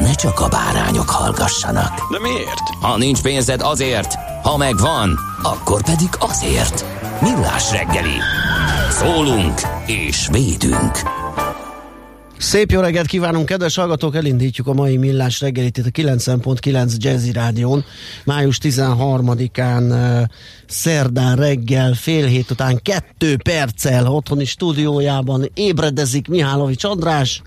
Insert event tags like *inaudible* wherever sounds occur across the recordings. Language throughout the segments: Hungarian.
ne csak a bárányok hallgassanak. De miért? Ha nincs pénzed azért, ha megvan, akkor pedig azért. Millás reggeli. Szólunk és védünk. Szép jó reggelt kívánunk, kedves hallgatók! Elindítjuk a mai millás reggelit itt a 90.9 Jazzy Rádión. Május 13-án uh, szerdán reggel fél hét után kettő perccel otthoni stúdiójában ébredezik Mihálovics András.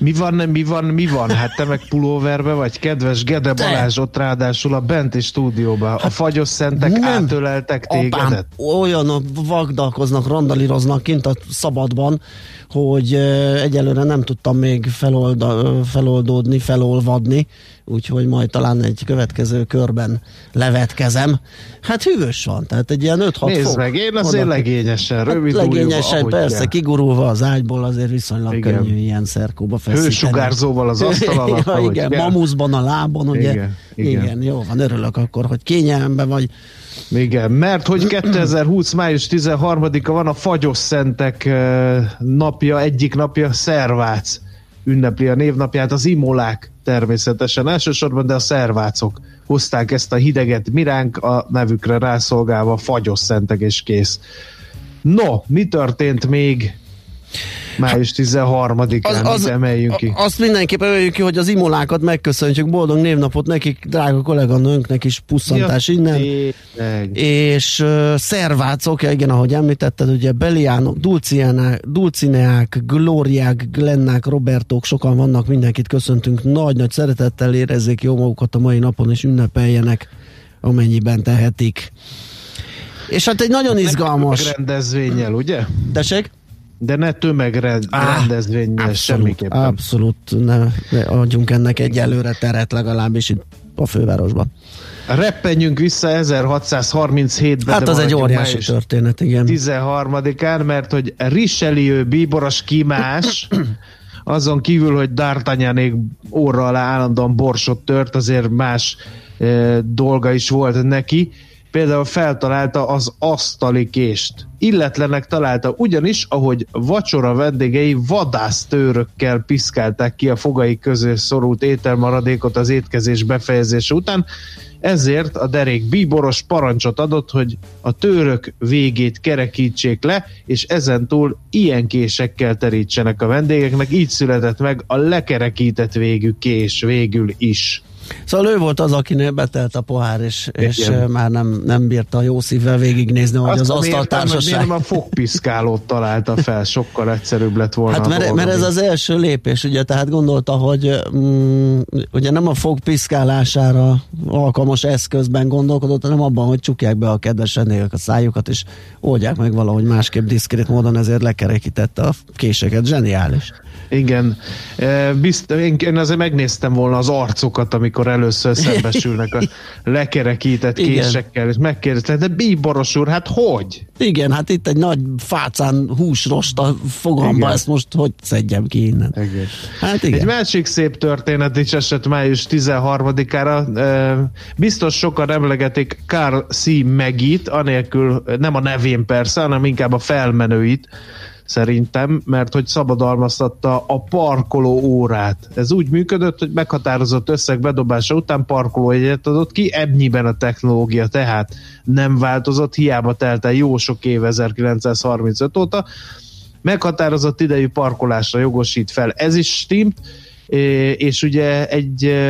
Mi van, mi van, mi van? Hát te meg pulóverbe vagy, kedves Gede Balázs, ott ráadásul a benti stúdióban. A fagyos szentek nem. átöleltek Apám, tégedet? olyan vagdalkoznak, randalíroznak kint a szabadban, hogy egyelőre nem tudtam még felolda, feloldódni, felolvadni, úgyhogy majd talán egy következő körben levetkezem. Hát hűvös van, tehát egy ilyen 5-6 Nézd fok. meg, én azért Oda- legényesen, rövid hát legényesen, ahogy persze, kell. kigurulva az ágyból azért viszonylag Igen. könnyű ilyen szerkóba feszíteni. Hősugárzóval az asztal *laughs* alatt, ja, igen, kell. mamuszban a lábon, ugye? Igen, igen. igen. jó van, örülök akkor, hogy kényelemben vagy. Igen, mert hogy 2020. május 13-a van a fagyos szentek napja, egyik napja, Szervác ünnepli a névnapját, az imolák természetesen elsősorban, de a szervácok hozták ezt a hideget miránk a nevükre rászolgálva, fagyos szentek és kész. No, mi történt még május 13-án? Az, emeljünk ki. Azt mindenképp emeljük ki, hogy az imolákat megköszöntjük, boldog névnapot nekik, drága kolléganőnknek is pusszantás Ja, innen. tényleg. És uh, szervácok, ja, igen, ahogy említetted, ugye Beliánok, Dulcineák, Dulcineák, Glóriák, Glennák, Robertók, sokan vannak, mindenkit köszöntünk, nagy-nagy szeretettel érezzék jó magukat a mai napon, és ünnepeljenek, amennyiben tehetik. És hát egy nagyon izgalmas... Rendezvényel, ugye? Tessék? De ne tömegrendezvényel Abszolút, semmiképpen. abszolút ne, ne adjunk ennek egyelőre teret legalábbis itt a fővárosban. Reppenjünk vissza 1637-ben. Hát az egy óriási történet, igen. 13-án, mert hogy Richelieu bíboros kimás, *coughs* azon kívül, hogy D'Artagnanék óra alá állandóan borsot tört, azért más e, dolga is volt neki. Például feltalálta az asztali kést. Illetlenek találta ugyanis, ahogy vacsora vendégei vadásztőrökkel piszkálták ki a fogai közé szorult ételmaradékot az étkezés befejezése után, ezért a derék bíboros parancsot adott, hogy a tőrök végét kerekítsék le, és ezentúl ilyen késekkel terítsenek a vendégeknek, így született meg a lekerekített végű kés végül is. Szóval ő volt az, akinél betelt a pohár, és, és Igen. már nem, nem bírta jó szívvel végignézni, hogy az Azt asztaltársaság... miért nem a fogpiszkálót találta fel, sokkal egyszerűbb lett volna Hát mert, mert ez az első lépés, ugye, tehát gondolta, hogy mm, ugye nem a fog piszkálására alkalmas eszközben gondolkodott, hanem abban, hogy csukják be a kedves a szájukat, és oldják meg valahogy másképp diszkrét módon, ezért lekerekítette a késeket. Zseniális. Igen, E, bizt, én, én azért megnéztem volna az arcokat, amikor először *laughs* szembesülnek a lekerekített Igen. késekkel, és megkérdeztem, de bíboros úr, hát hogy? Igen, hát itt egy nagy fácán húsrost a fogamba, Igen. ezt most hogy szedjem ki innen? Igen. Hát igen. Egy másik szép történet is esett május 13-ára. E, Biztos sokan emlegetik Carl C. Megit, anélkül nem a nevén persze, hanem inkább a felmenőit szerintem, mert hogy szabadalmaztatta a parkoló órát. Ez úgy működött, hogy meghatározott összeg bedobása után parkolójegyet adott ki, ennyiben a technológia tehát nem változott, hiába telt el jó sok év 1935 óta, meghatározott idejű parkolásra jogosít fel. Ez is stimmt, és ugye egy,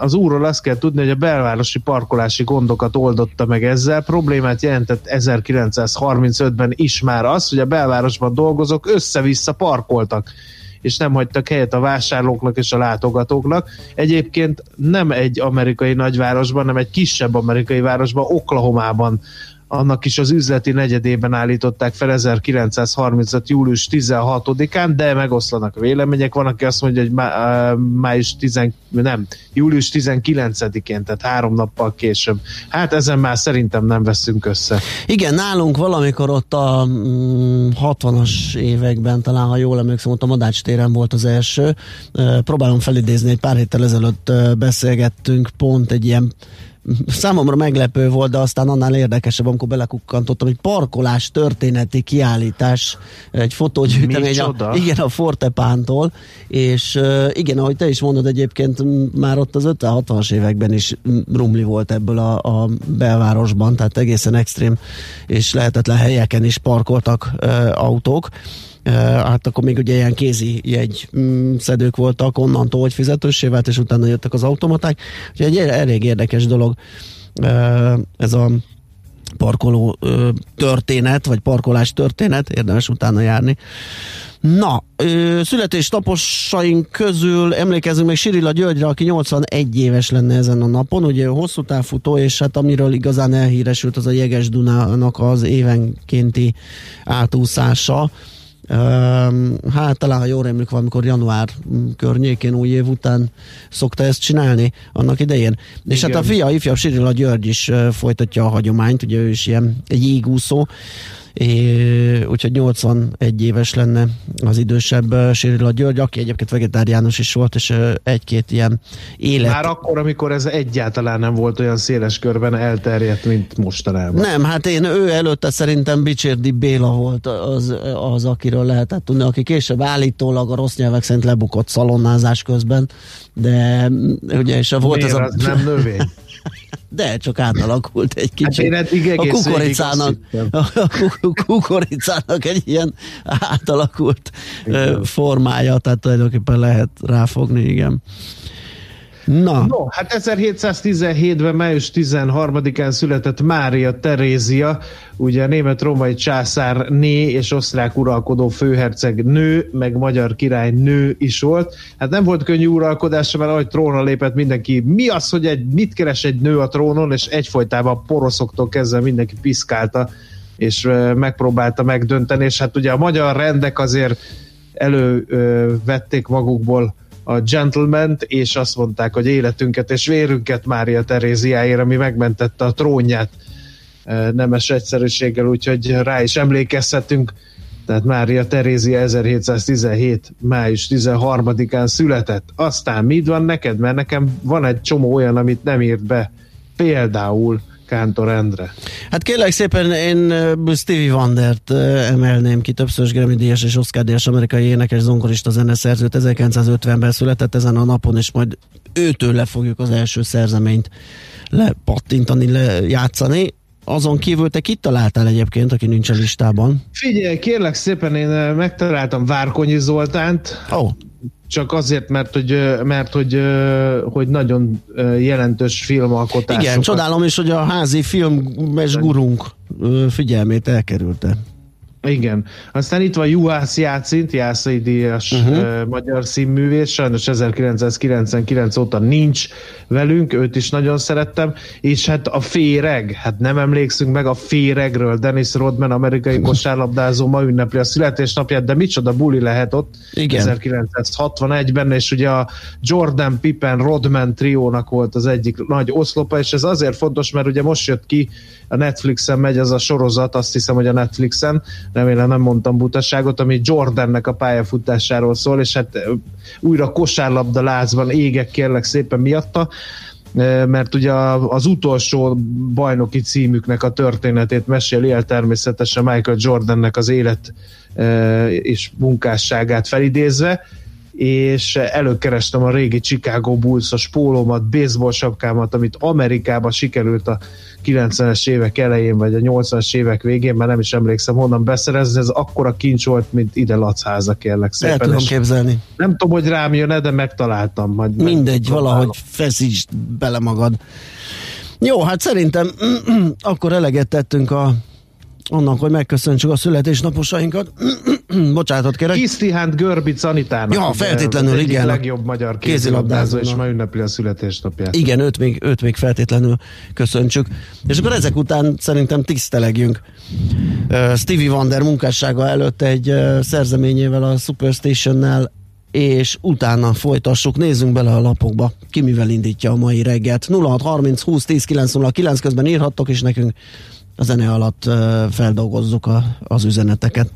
az úrról azt kell tudni, hogy a belvárosi parkolási gondokat oldotta meg ezzel. Problémát jelentett 1935-ben is már az, hogy a belvárosban dolgozók össze-vissza parkoltak és nem hagytak helyet a vásárlóknak és a látogatóknak. Egyébként nem egy amerikai nagyvárosban, hanem egy kisebb amerikai városban, Oklahomában annak is az üzleti negyedében állították fel 1935. július 16-án, de megoszlanak vélemények. Van, aki azt mondja, hogy má, május 10, nem, július 19-én, tehát három nappal később. Hát ezen már szerintem nem veszünk össze. Igen, nálunk valamikor ott a mm, 60-as években, talán ha jól emlékszem, ott a Madács téren volt az első. Próbálom felidézni, egy pár héttel ezelőtt beszélgettünk pont egy ilyen számomra meglepő volt, de aztán annál érdekesebb, amikor belekukkantottam, hogy parkolás történeti kiállítás, egy fotógyűjtemény, a, igen, a Fortepántól, és igen, ahogy te is mondod, egyébként már ott az 50-60-as években is rumli volt ebből a, a belvárosban, tehát egészen extrém és lehetetlen helyeken is parkoltak autók hát akkor még ugye ilyen kézi jegy mm, szedők voltak, onnantól, hogy fizetősé vált, és utána jöttek az automaták. Úgyhogy egy elég érdekes dolog ez a parkoló történet, vagy parkolás történet, érdemes utána járni. Na, ö, születésnaposaink közül emlékezünk még Sirilla Györgyre, aki 81 éves lenne ezen a napon, ugye hosszú távfutó, és hát amiről igazán elhíresült az a Jeges Dunának az évenkénti átúszása, hát talán, ha jól emlékszem, valamikor január környékén, új év után szokta ezt csinálni annak idején. Igen. És hát a fia, ifjabb Sirilla György is folytatja a hagyományt, ugye ő is ilyen egy jégúszó, É, úgyhogy 81 éves lenne az idősebb Sérila György, aki egyébként vegetáriánus is volt, és egy-két ilyen élet... Már akkor, amikor ez egyáltalán nem volt olyan széles körben elterjedt, mint mostanában. Nem, hát én ő előtte szerintem Bicsérdi Béla volt az, az, akiről lehetett tudni, aki később állítólag a rossz nyelvek szerint lebukott szalonnázás közben, de ugye és volt Miért, ez a... az nem növény? *laughs* De csak átalakult egy kicsit. Hát én a kukoricának, *laughs* a kukoricának egy ilyen átalakult igen. formája, tehát tulajdonképpen lehet ráfogni, igen. Na. No, hát 1717-ben, május 13-án született Mária Terézia, ugye német-római császár né és osztrák uralkodó főherceg nő, meg magyar király nő is volt. Hát nem volt könnyű uralkodása, mert ahogy trónra lépett mindenki, mi az, hogy egy, mit keres egy nő a trónon, és egyfolytában poroszoktól kezdve mindenki piszkálta, és megpróbálta megdönteni, és hát ugye a magyar rendek azért elővették magukból a gentleman és azt mondták, hogy életünket és vérünket Mária Teréziáért, ami megmentette a trónját e, nemes egyszerűséggel, úgyhogy rá is emlékezhetünk. Tehát Mária Terézia 1717. május 13-án született. Aztán mit van neked? Mert nekem van egy csomó olyan, amit nem írt be. Például Kántor Endre. Hát kérlek szépen én Stevie Wondert emelném ki, többszörös Grammy díjas és Oscar díjas amerikai énekes zongorista zeneszerzőt 1950-ben született ezen a napon, és majd őtől le fogjuk az első szerzeményt lepattintani, lejátszani. Azon kívül te kit találtál egyébként, aki nincs a listában? Figyelj, kérlek szépen, én megtaláltam Várkonyi Zoltánt. Oh csak azért, mert hogy, mert hogy, hogy nagyon jelentős filmalkotás. Igen, csodálom is, hogy a házi filmes gurunk figyelmét elkerülte. Igen. Aztán itt van Juhász Játszint, Jászai Díjas uh-huh. uh, magyar színművész, sajnos 1999 óta nincs velünk, őt is nagyon szerettem, és hát a Féreg, hát nem emlékszünk meg a Féregről, Dennis Rodman, amerikai *laughs* kosárlabdázó ma ünnepli a születésnapját, de micsoda buli lehet ott Igen. 1961-ben, és ugye a Jordan Pippen Rodman triónak volt az egyik nagy oszlopa, és ez azért fontos, mert ugye most jött ki a Netflixen megy az a sorozat, azt hiszem, hogy a Netflixen, remélem nem mondtam butaságot, ami Jordannek a pályafutásáról szól, és hát újra kosárlabda lázban égek kérlek szépen miatta, mert ugye az utolsó bajnoki címüknek a történetét meséli el természetesen Michael Jordannek az élet és munkásságát felidézve, és előkerestem a régi Chicago Bulls-os pólómat, baseball sapkámat, amit Amerikában sikerült a 90-es évek elején, vagy a 80-as évek végén, már nem is emlékszem honnan beszerezni, ez akkora kincs volt, mint ide Lacháza, kérlek szépen. El tudom képzelni. Nem tudom, hogy rám jön de megtaláltam. Majd Mindegy, valahogy feszítsd bele magad. Jó, hát szerintem *clears throat* akkor eleget tettünk a, annak, hogy megköszöntsük a születésnaposainkat. *clears throat* Bocsánatot kérek. Kisztihánt Görbic Anitának. Ja, feltétlenül, egyik igen. legjobb magyar kézilabdázó, és ma ünnepli a születésnapját. Igen, őt még, őt még feltétlenül köszöntsük. És akkor ezek után szerintem tisztelegjünk uh, Stevie Wonder munkássága előtt egy uh, szerzeményével a Superstation-nel és utána folytassuk, nézzünk bele a lapokba, ki mivel indítja a mai reggelt. 0630 20 10 909 közben írhattok, és nekünk a zene alatt feldolgozzuk a, az üzeneteket.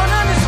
don't understand.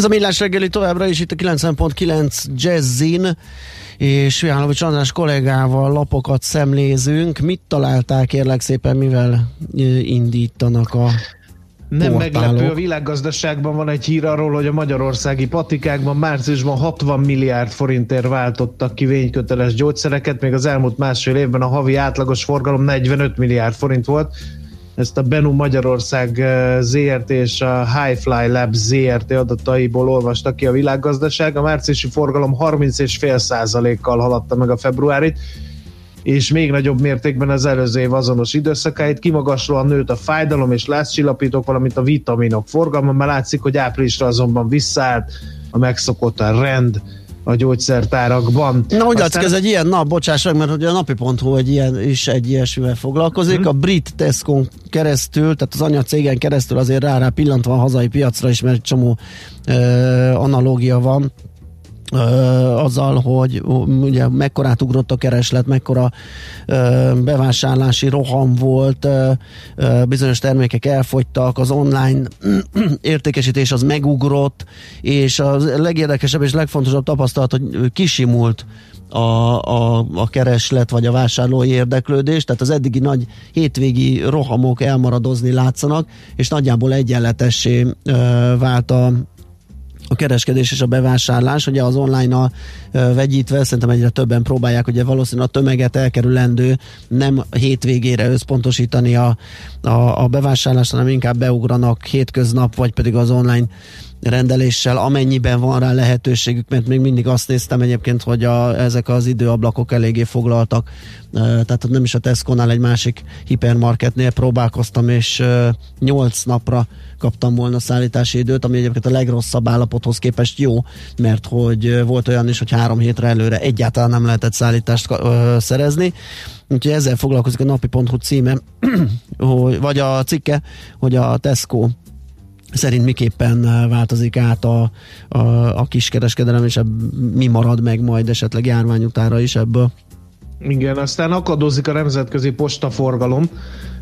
Ez a millás reggeli továbbra is itt a 90.9 Jazzin, és Jánovics András kollégával lapokat szemlézünk. Mit találták kérlek szépen, mivel indítanak a nem portálok. meglepő, a világgazdaságban van egy hír arról, hogy a magyarországi patikákban márciusban 60 milliárd forintért váltottak ki vényköteles gyógyszereket, még az elmúlt másfél évben a havi átlagos forgalom 45 milliárd forint volt. Ezt a Benu Magyarország eh, ZRT és a Highfly Labs ZRT adataiból olvastak ki a világgazdaság. A márciusi forgalom 30,5 százalékkal haladta meg a februárit, és még nagyobb mértékben az előző év azonos időszakáit. Kimagaslóan nőtt a fájdalom és lázcsillapítók, valamint a vitaminok forgalma, már látszik, hogy áprilisra azonban visszaállt a megszokott a rend a gyógyszertárakban. Na, úgy látszik, ez egy ilyen nap, bocsáss meg, mert ugye a napi.hu egy ilyen, is egy ilyesmivel foglalkozik. Hmm. A brit tesco keresztül, tehát az anyacégen keresztül azért rá, rá pillantva a hazai piacra is, mert egy csomó uh, analógia van azzal, hogy ugye mekkorát ugrott a kereslet, mekkora bevásárlási roham volt, bizonyos termékek elfogytak, az online *clears throat* értékesítés az megugrott, és a legérdekesebb és legfontosabb tapasztalat, hogy kisimult a, a, a kereslet vagy a vásárlói érdeklődés, tehát az eddigi nagy hétvégi rohamok elmaradozni látszanak, és nagyjából egyenletessé ö, vált a, a kereskedés és a bevásárlás. Ugye az online a vegyítve szerintem egyre többen próbálják ugye valószínűleg a tömeget elkerülendő nem hétvégére összpontosítani a, a, a bevásárlást, hanem inkább beugranak hétköznap, vagy pedig az online rendeléssel, amennyiben van rá lehetőségük, mert még mindig azt néztem egyébként, hogy a, ezek az időablakok eléggé foglaltak, tehát nem is a Tesco-nál egy másik hipermarketnél próbálkoztam, és 8 napra kaptam volna szállítási időt, ami egyébként a legrosszabb állapothoz képest jó, mert hogy volt olyan is, hogy három hétre előre egyáltalán nem lehetett szállítást szerezni, úgyhogy ezzel foglalkozik a napi.hu címe, *clears throat* vagy a cikke, hogy a Tesco szerint miképpen eh, változik át a, a, a kiskereskedelem, és ebb, mi marad meg majd esetleg járvány utára is ebből. Igen, aztán akadozik a nemzetközi postaforgalom,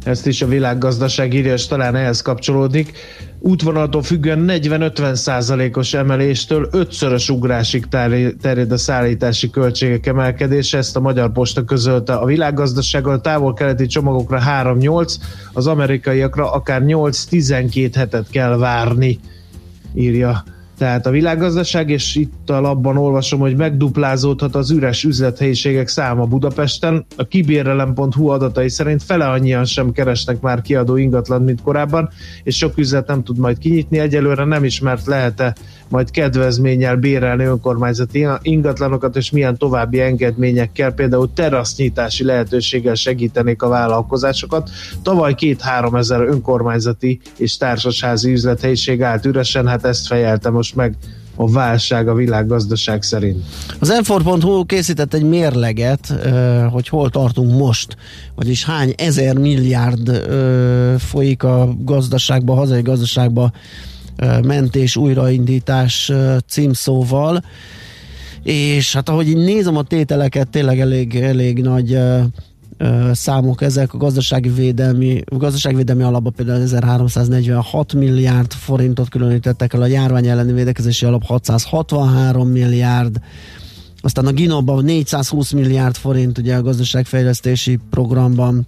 ezt is a világgazdaság írja, és talán ehhez kapcsolódik. Útvonaltól függően 40-50 százalékos emeléstől ötszörös ugrásig terjed a szállítási költségek emelkedése, ezt a Magyar Posta közölte a világgazdasággal, a távol-keleti csomagokra 3-8, az amerikaiakra akár 8-12 hetet kell várni, írja tehát a világgazdaság, és itt a labban olvasom, hogy megduplázódhat az üres üzlethelyiségek száma Budapesten. A kibérelem.hu adatai szerint fele annyian sem keresnek már kiadó ingatlan, mint korábban, és sok üzlet nem tud majd kinyitni. Egyelőre nem ismert lehet-e majd kedvezménnyel bérelni önkormányzati ingatlanokat, és milyen további engedményekkel, például terasznyitási lehetőséggel segítenék a vállalkozásokat. Tavaly két-három ezer önkormányzati és társasházi üzlethelyiség állt üresen, hát ezt fejelte most meg a válság a világgazdaság szerint. Az m készített egy mérleget, hogy hol tartunk most, vagyis hány ezer milliárd folyik a gazdaságba, a hazai gazdaságba mentés, újraindítás címszóval, és hát ahogy így nézem a tételeket, tényleg elég, elég nagy számok ezek, a gazdasági védelmi, a gazdaságvédelmi alapba például 1346 milliárd forintot különítettek el, a járvány elleni védekezési alap 663 milliárd, aztán a Ginóban 420 milliárd forint ugye a gazdaságfejlesztési programban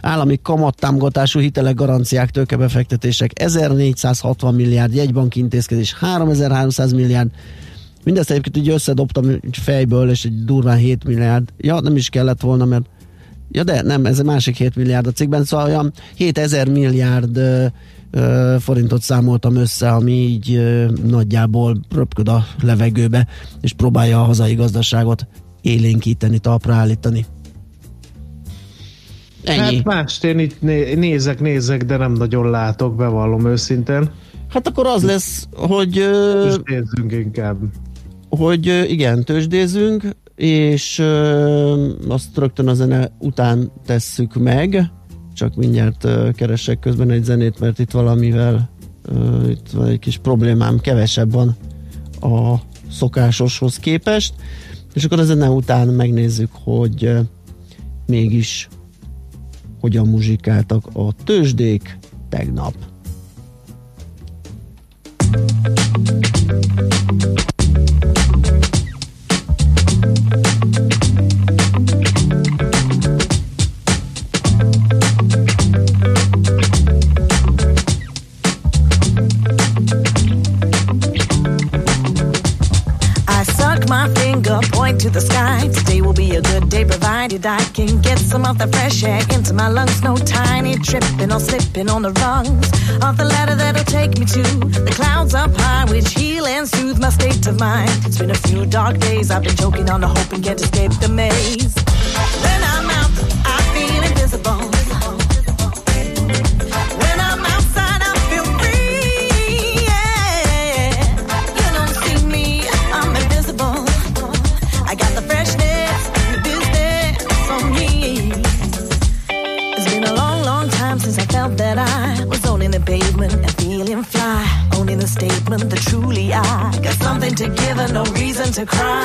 állami kamattámogatású hitelek, garanciák, tőkebefektetések 1460 milliárd, jegybanki intézkedés 3300 milliárd, Mindezt egyébként így összedobtam fejből, és egy durván 7 milliárd. Ja, nem is kellett volna, mert Ja de, nem, ez a másik 7 milliárd a cikkben, szóval olyan 7000 milliárd ö, ö, forintot számoltam össze, ami így ö, nagyjából röpköd a levegőbe, és próbálja a hazai gazdaságot élénkíteni, talpra állítani. Ennyi. Hát mást én itt nézek, nézek, de nem nagyon látok, bevallom őszintén. Hát akkor az lesz, hogy... És nézzünk inkább hogy igen, tőzsdézünk, és azt rögtön a zene után tesszük meg, csak mindjárt keresek közben egy zenét, mert itt valamivel itt van egy kis problémám, kevesebb van a szokásoshoz képest, és akkor a zene után megnézzük, hogy mégis hogyan muzsikáltak a tőzsdék tegnap. I the into my lungs. No tiny tripping or slipping on the rungs of the ladder that'll take me to the clouds up high, which heal and soothe my state of mind. It's been a few dark days, I've been choking on the hope and can't escape the maze. To cry.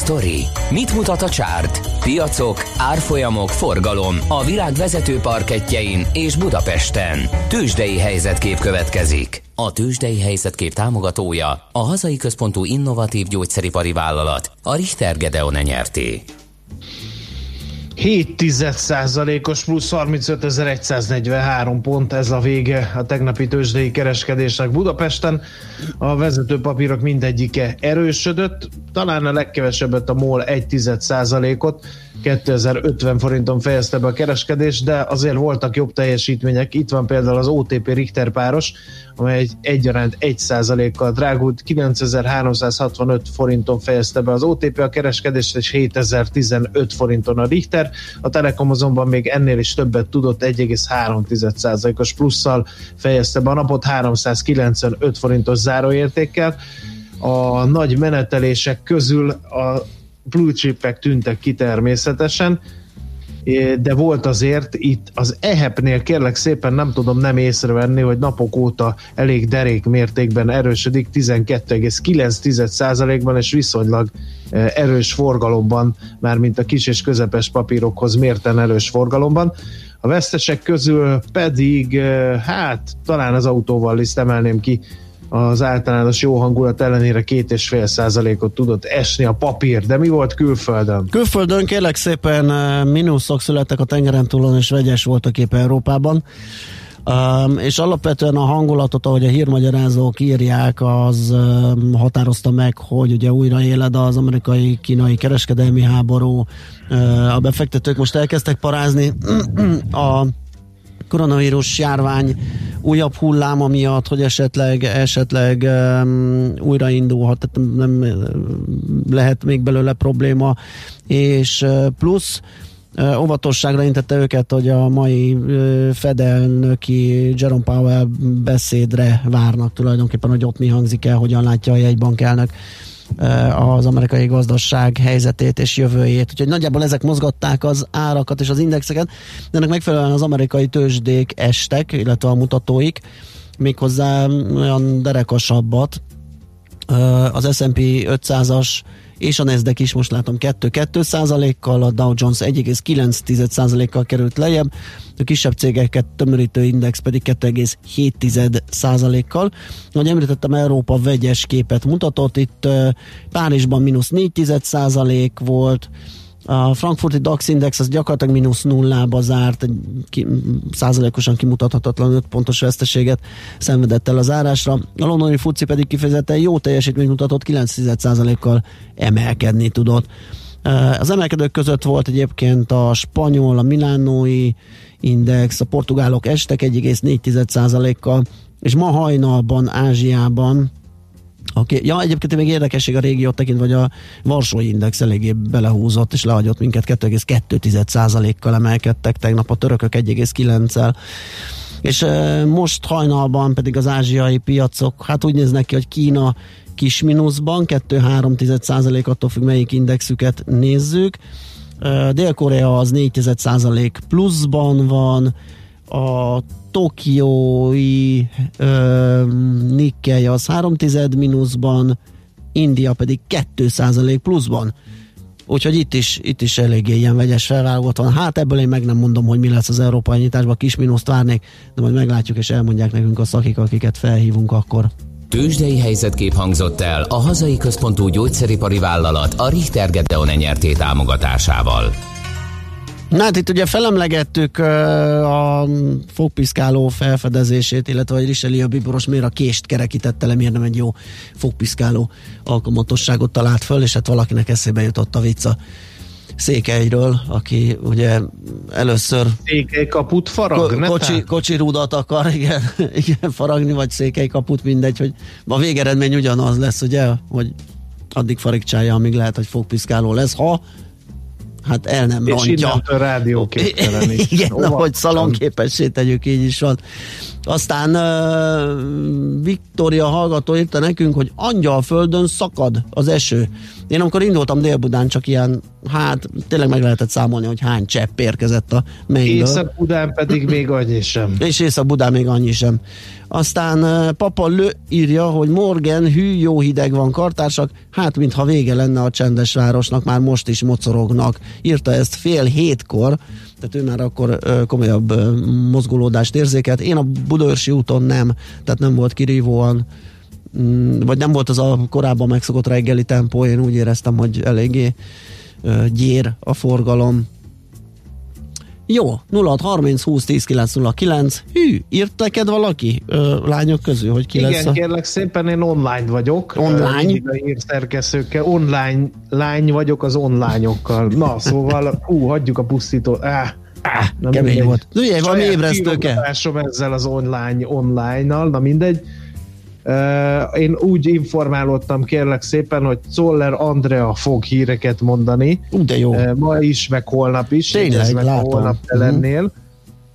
Sztori? Mit mutat a csárt? Piacok, árfolyamok, forgalom a világ vezető parketjein és Budapesten. Tősdei helyzetkép következik. A Tősdei helyzetkép támogatója a hazai központú innovatív gyógyszeripari vállalat, a Richter Gedeon nyerté. 7% os plusz 35.143 pont, ez a vége a tegnapi tőzsdei kereskedésnek Budapesten. A vezető papírok mindegyike erősödött, talán a legkevesebbet a MOL 1% ot 2050 forinton fejezte be a kereskedés, de azért voltak jobb teljesítmények. Itt van például az OTP Richter páros, amely egy egyaránt 1 kal drágult, 9365 forinton fejezte be az OTP a kereskedést, és 7015 forinton a Richter. A Telekom azonban még ennél is többet tudott, 1,3%-os plusszal fejezte be a napot 395 forintos záróértékkel. A nagy menetelések közül a blue chipek tűntek ki természetesen, de volt azért itt az EHEP-nél kérlek szépen nem tudom nem észrevenni, hogy napok óta elég derék mértékben erősödik, 12,9%-ban és viszonylag erős forgalomban, mármint a kis és közepes papírokhoz mérten erős forgalomban. A vesztesek közül pedig, hát talán az autóval liszt emelném ki, az általános jó hangulat ellenére két és fél százalékot tudott esni a papír. De mi volt külföldön? Külföldön kérlek szépen eh, mínuszok születtek a tengeren túlon, és vegyes volt a kép Európában. Um, és alapvetően a hangulatot, ahogy a hírmagyarázók írják, az um, határozta meg, hogy ugye újra éled az amerikai-kínai kereskedelmi háború, uh, a befektetők most elkezdtek parázni *clears throat* a koronavírus járvány újabb hulláma miatt, hogy esetleg, esetleg um, újraindulhat, tehát nem lehet még belőle probléma, és plusz óvatosságra intette őket, hogy a mai fedelnöki Jerome Powell beszédre várnak tulajdonképpen, hogy ott mi hangzik el, hogyan látja a jegybank elnök az amerikai gazdaság helyzetét és jövőjét. Úgyhogy nagyjából ezek mozgatták az árakat és az indexeket, de ennek megfelelően az amerikai tőzsdék estek, illetve a mutatóik, méghozzá olyan derekasabbat. Ö, Az S&P 500-as és a Nasdaq is most látom 2-2 százalékkal, a Dow Jones 1,9 százalékkal került lejjebb, a kisebb cégeket tömörítő index pedig 2,7 százalékkal. Ahogy említettem, Európa vegyes képet mutatott, itt Párizsban mínusz 4 százalék volt, a frankfurti DAX index az gyakorlatilag mínusz nullába zárt, egy ki, százalékosan kimutathatatlan 5 pontos veszteséget szenvedett el az árásra. A londoni FUCI pedig kifejezetten jó teljesítményt mutatott, 9 százalékkal emelkedni tudott. Az emelkedők között volt egyébként a spanyol, a milánói index, a portugálok estek 1,4%-kal, és ma hajnalban Ázsiában Okay. Ja, egyébként még érdekesség a régiót tekintve, hogy a Varsói Index eléggé belehúzott, és lehagyott minket 2,2%-kal emelkedtek, tegnap a törökök 1,9-el. És e, most hajnalban pedig az ázsiai piacok, hát úgy néznek ki, hogy Kína kis mínuszban, 2-3 attól függ, melyik indexüket nézzük. E, Dél-Korea az 4 pluszban van, a Tokiói ö, Nikkei az 3 mínuszban, India pedig 2% pluszban. Úgyhogy itt is, itt is eléggé ilyen vegyes felvágott van. Hát ebből én meg nem mondom, hogy mi lesz az európai nyitásban, kis mínuszt várnék, de majd meglátjuk és elmondják nekünk a szakik, akiket felhívunk akkor. Tőzsdei helyzetkép hangzott el a hazai központú gyógyszeripari vállalat a Richter Gedeon nyerté támogatásával. Na hát itt ugye felemlegettük a fogpiszkáló felfedezését, illetve hogy Richelieu Biboros miért a kést kerekítette le, miért nem egy jó fogpiszkáló alkalmatosságot talált föl, és hát valakinek eszébe jutott a vicca Székelyről, aki ugye először Székely kaput farag, ko- kocsi, kocsi rúdat akar, *laughs* igen, igen, faragni, vagy székely kaput, mindegy, hogy a végeredmény ugyanaz lesz, ugye, hogy addig farigcsája, amíg lehet, hogy fogpiszkáló lesz, ha hát el nem És rontja. innentől rádióképtelen is. Igen, Óvatosan. hogy szalonképessé tegyük, így is van. Aztán uh, Viktória hallgató írta nekünk, hogy Angyalföldön szakad az eső. Én amikor indultam Dél-Budán, csak ilyen, hát tényleg meg lehetett számolni, hogy hány csepp érkezett a mennyből. Észak-Budán pedig még annyi sem. És Észak-Budán még annyi sem. Aztán Papa Lő írja, hogy Morgan, hű, jó hideg van kartársak, hát mintha vége lenne a csendes városnak, már most is mocorognak. Írta ezt fél hétkor, tehát ő már akkor komolyabb mozgolódást érzékelt. Én a Budaörsi úton nem, tehát nem volt kirívóan mm, vagy nem volt az a korábban megszokott reggeli tempó, én úgy éreztem, hogy eléggé gyér a forgalom. Jó, 0630 20 10 909. Hű, írt neked valaki ö, lányok közül, hogy ki Igen, lesz a... kérlek szépen, én online vagyok. Online? Ö, hírszerkesztőkkel. Online lány vagyok az onlányokkal. Na, szóval, hú, hagyjuk a pusztítót. Á, Á, na kemény mindegy. volt. Ugye, valami ébresztőke. ezzel az online, online-nal, na mindegy. Én úgy informálódtam kérlek szépen, hogy Zoller Andrea fog híreket mondani. Ú, de jó. Ma is, meg holnap is. Tényleg, egyezve, látom. Holnap te Mhm. lennél.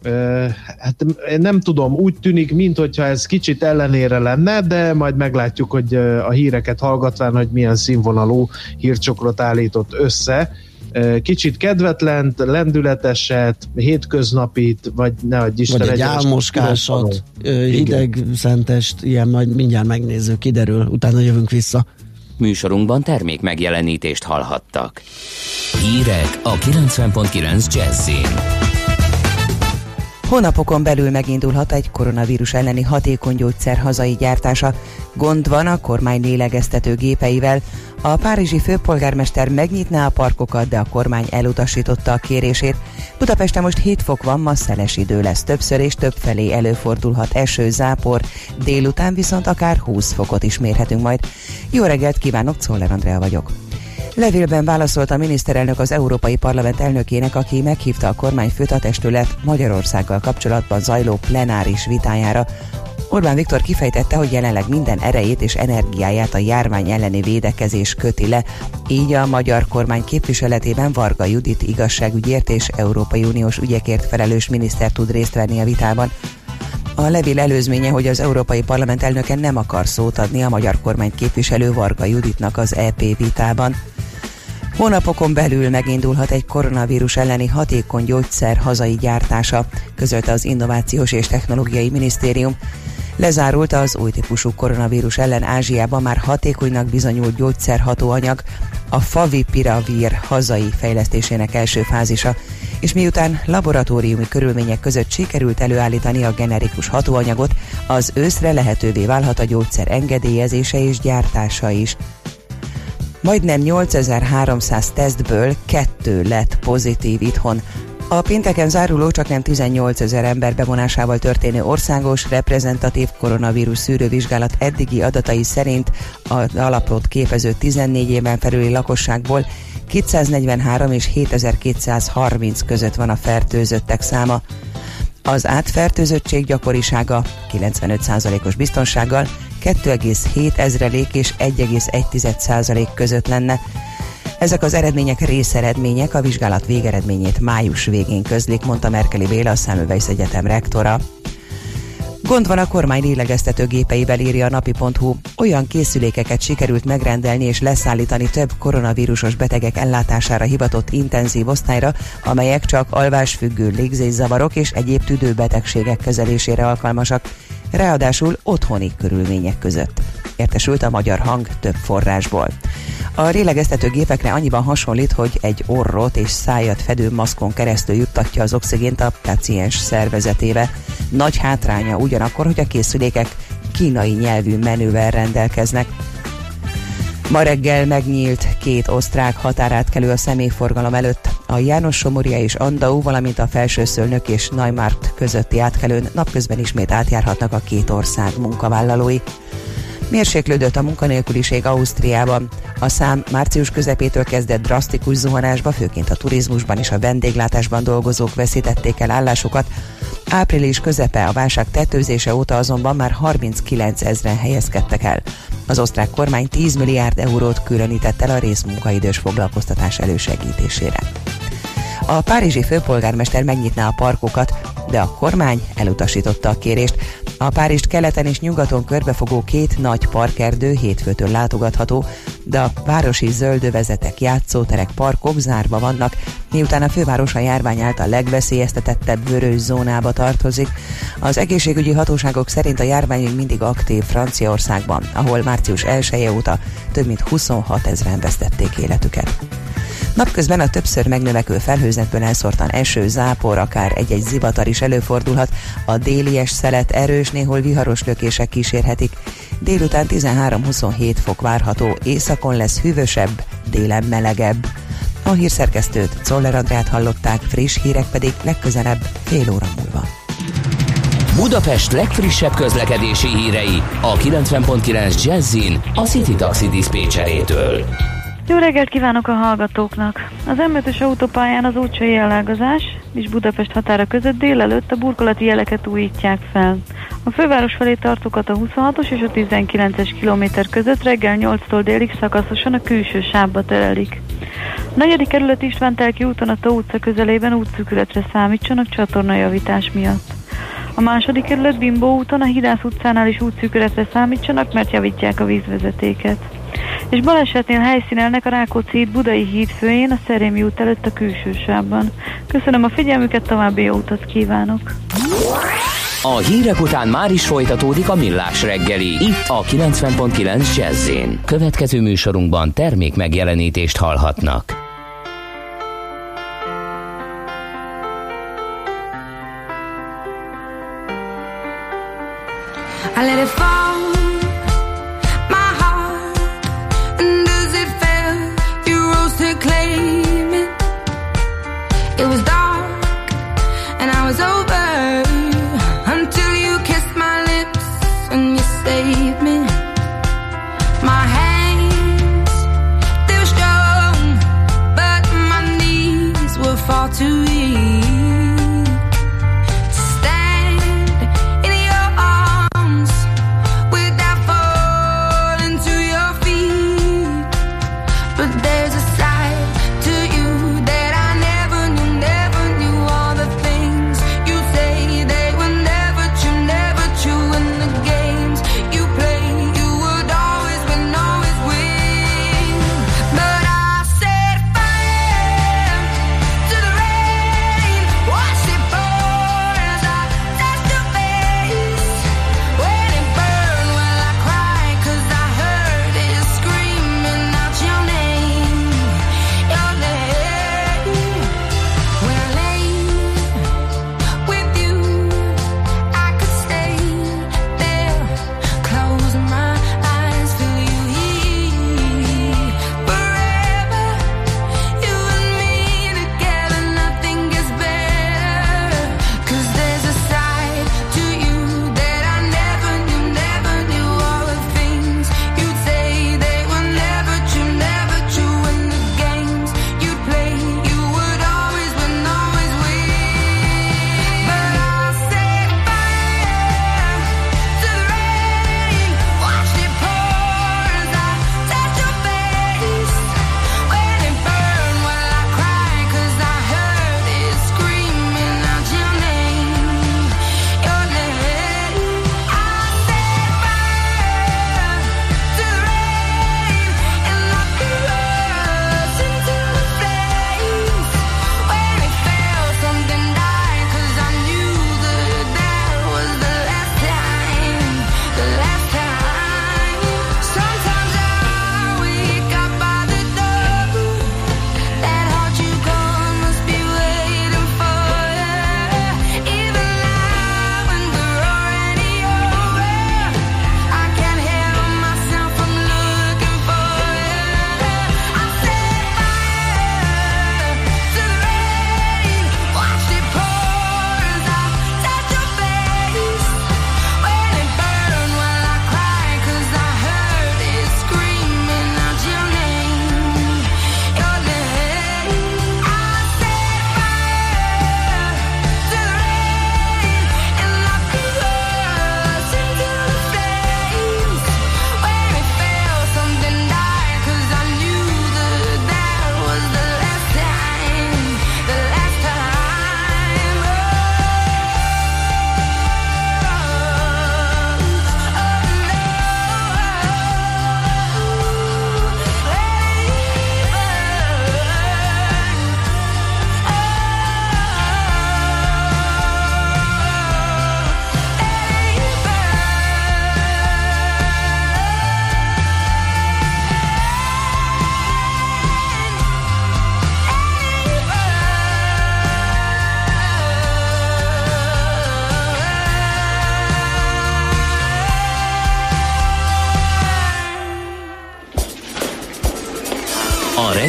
Uh, hát nem tudom, úgy tűnik, mintha ez kicsit ellenére lenne, de majd meglátjuk, hogy a híreket hallgatván, hogy milyen színvonalú hírcsokrot állított össze. Kicsit kedvetlent, lendületeset, hétköznapit, vagy ne adj Isten Vagy egy álmoskásat, hideg szentest, ilyen majd mindjárt megnézzük, kiderül, utána jövünk vissza. Műsorunkban termék megjelenítést hallhattak. Hírek a 90.9 Jazzin. Hónapokon belül megindulhat egy koronavírus elleni hatékony gyógyszer hazai gyártása. Gond van a kormány lélegeztető gépeivel. A párizsi főpolgármester megnyitná a parkokat, de a kormány elutasította a kérését. Budapesten most 7 fok van, ma szeles idő lesz többször és többfelé előfordulhat eső, zápor, délután viszont akár 20 fokot is mérhetünk majd. Jó reggelt kívánok, Czoller Andrea vagyok. Levélben válaszolt a miniszterelnök az Európai Parlament elnökének, aki meghívta a kormány főtatestület Magyarországgal kapcsolatban zajló plenáris vitájára. Orbán Viktor kifejtette, hogy jelenleg minden erejét és energiáját a járvány elleni védekezés köti le, így a magyar kormány képviseletében Varga Judit igazságügyért és Európai Uniós ügyekért felelős miniszter tud részt venni a vitában. A levél előzménye, hogy az Európai Parlament elnöke nem akar szót adni a magyar kormány képviselő Varga Juditnak az EP vitában. Hónapokon belül megindulhat egy koronavírus elleni hatékony gyógyszer hazai gyártása, közölte az Innovációs és Technológiai Minisztérium. Lezárult az új típusú koronavírus ellen Ázsiában már hatékonynak bizonyult gyógyszerhatóanyag, a Favipiravir hazai fejlesztésének első fázisa, és miután laboratóriumi körülmények között sikerült előállítani a generikus hatóanyagot, az őszre lehetővé válhat a gyógyszer engedélyezése és gyártása is. Majdnem 8300 tesztből kettő lett pozitív itthon. A pénteken záruló csak nem 18 ezer ember bevonásával történő országos reprezentatív koronavírus szűrővizsgálat eddigi adatai szerint az alapot képező 14 éven felüli lakosságból 243 és 7230 között van a fertőzöttek száma. Az átfertőzöttség gyakorisága 95%-os biztonsággal 2,7 ezrelék és 1,1 százalék között lenne. Ezek az eredmények részeredmények a vizsgálat végeredményét május végén közlik, mondta Merkeli Béla, a Szemüvejsz Egyetem rektora. Gond van a kormány lélegeztető gépeivel, írja a napi.hu. Olyan készülékeket sikerült megrendelni és leszállítani több koronavírusos betegek ellátására hivatott intenzív osztályra, amelyek csak alvásfüggő légzészavarok és egyéb tüdőbetegségek kezelésére alkalmasak, ráadásul otthoni körülmények között. Értesült a magyar hang több forrásból. A rélegeztető gépekre annyiban hasonlít, hogy egy orrot és szájat fedő maszkon keresztül juttatja az oxigént a paciens szervezetébe. Nagy hátránya ugyanakkor, hogy a készülékek kínai nyelvű menüvel rendelkeznek. Ma reggel megnyílt két osztrák határátkelő a személyforgalom előtt. A János Somoria és Andau, valamint a Felsőszölnök és Neumarkt közötti átkelőn napközben ismét átjárhatnak a két ország munkavállalói. Mérséklődött a munkanélküliség Ausztriában. A szám március közepétől kezdett drasztikus zuhanásba, főként a turizmusban és a vendéglátásban dolgozók veszítették el állásukat. Április közepe a válság tetőzése óta azonban már 39 ezeren helyezkedtek el. Az osztrák kormány 10 milliárd eurót különített el a részmunkaidős foglalkoztatás elősegítésére. A párizsi főpolgármester megnyitná a parkokat, de a kormány elutasította a kérést. A Párizst keleten és nyugaton körbefogó két nagy parkerdő hétfőtől látogatható, de a városi zöldövezetek, játszóterek, parkok zárva vannak, miután a főváros a járvány által legveszélyeztetettebb vörös zónába tartozik. Az egészségügyi hatóságok szerint a járvány még mindig aktív Franciaországban, ahol március 1 -e óta több mint 26 ezeren vesztették életüket. Napközben a többször megnövekvő felhőzetből elszórtan eső, zápor, akár egy-egy zivatar is előfordulhat, a délies szelet erős, néhol viharos lökések kísérhetik. Délután 13-27 fok várható, északon lesz hűvösebb, délen melegebb. A hírszerkesztőt, Czoller Andrát hallották, friss hírek pedig legközelebb fél óra múlva. Budapest legfrissebb közlekedési hírei a 90.9 Jazzin a City Taxi Dispécsejétől. Jó reggelt kívánok a hallgatóknak! Az m autópályán az útcsai elágazás és Budapest határa között délelőtt a burkolati jeleket újítják fel. A főváros felé tartókat a 26-os és a 19-es kilométer között reggel 8-tól délig szakaszosan a külső sávba terelik. A negyedik kerület István Telki úton a Tó utca közelében útszűkületre számítsanak csatornajavítás miatt. A második kerület Bimbó úton a Hidász utcánál is útszűkületre számítsanak, mert javítják a vízvezetéket. És balesetnél helyszínelnek a Rákóczi híd Budai híd főjén a Szerémi út előtt a külső sávban. Köszönöm a figyelmüket, további jó utat kívánok! A hírek után már is folytatódik a millás reggeli, itt a 90.9 jazz Következő műsorunkban termék megjelenítést hallhatnak.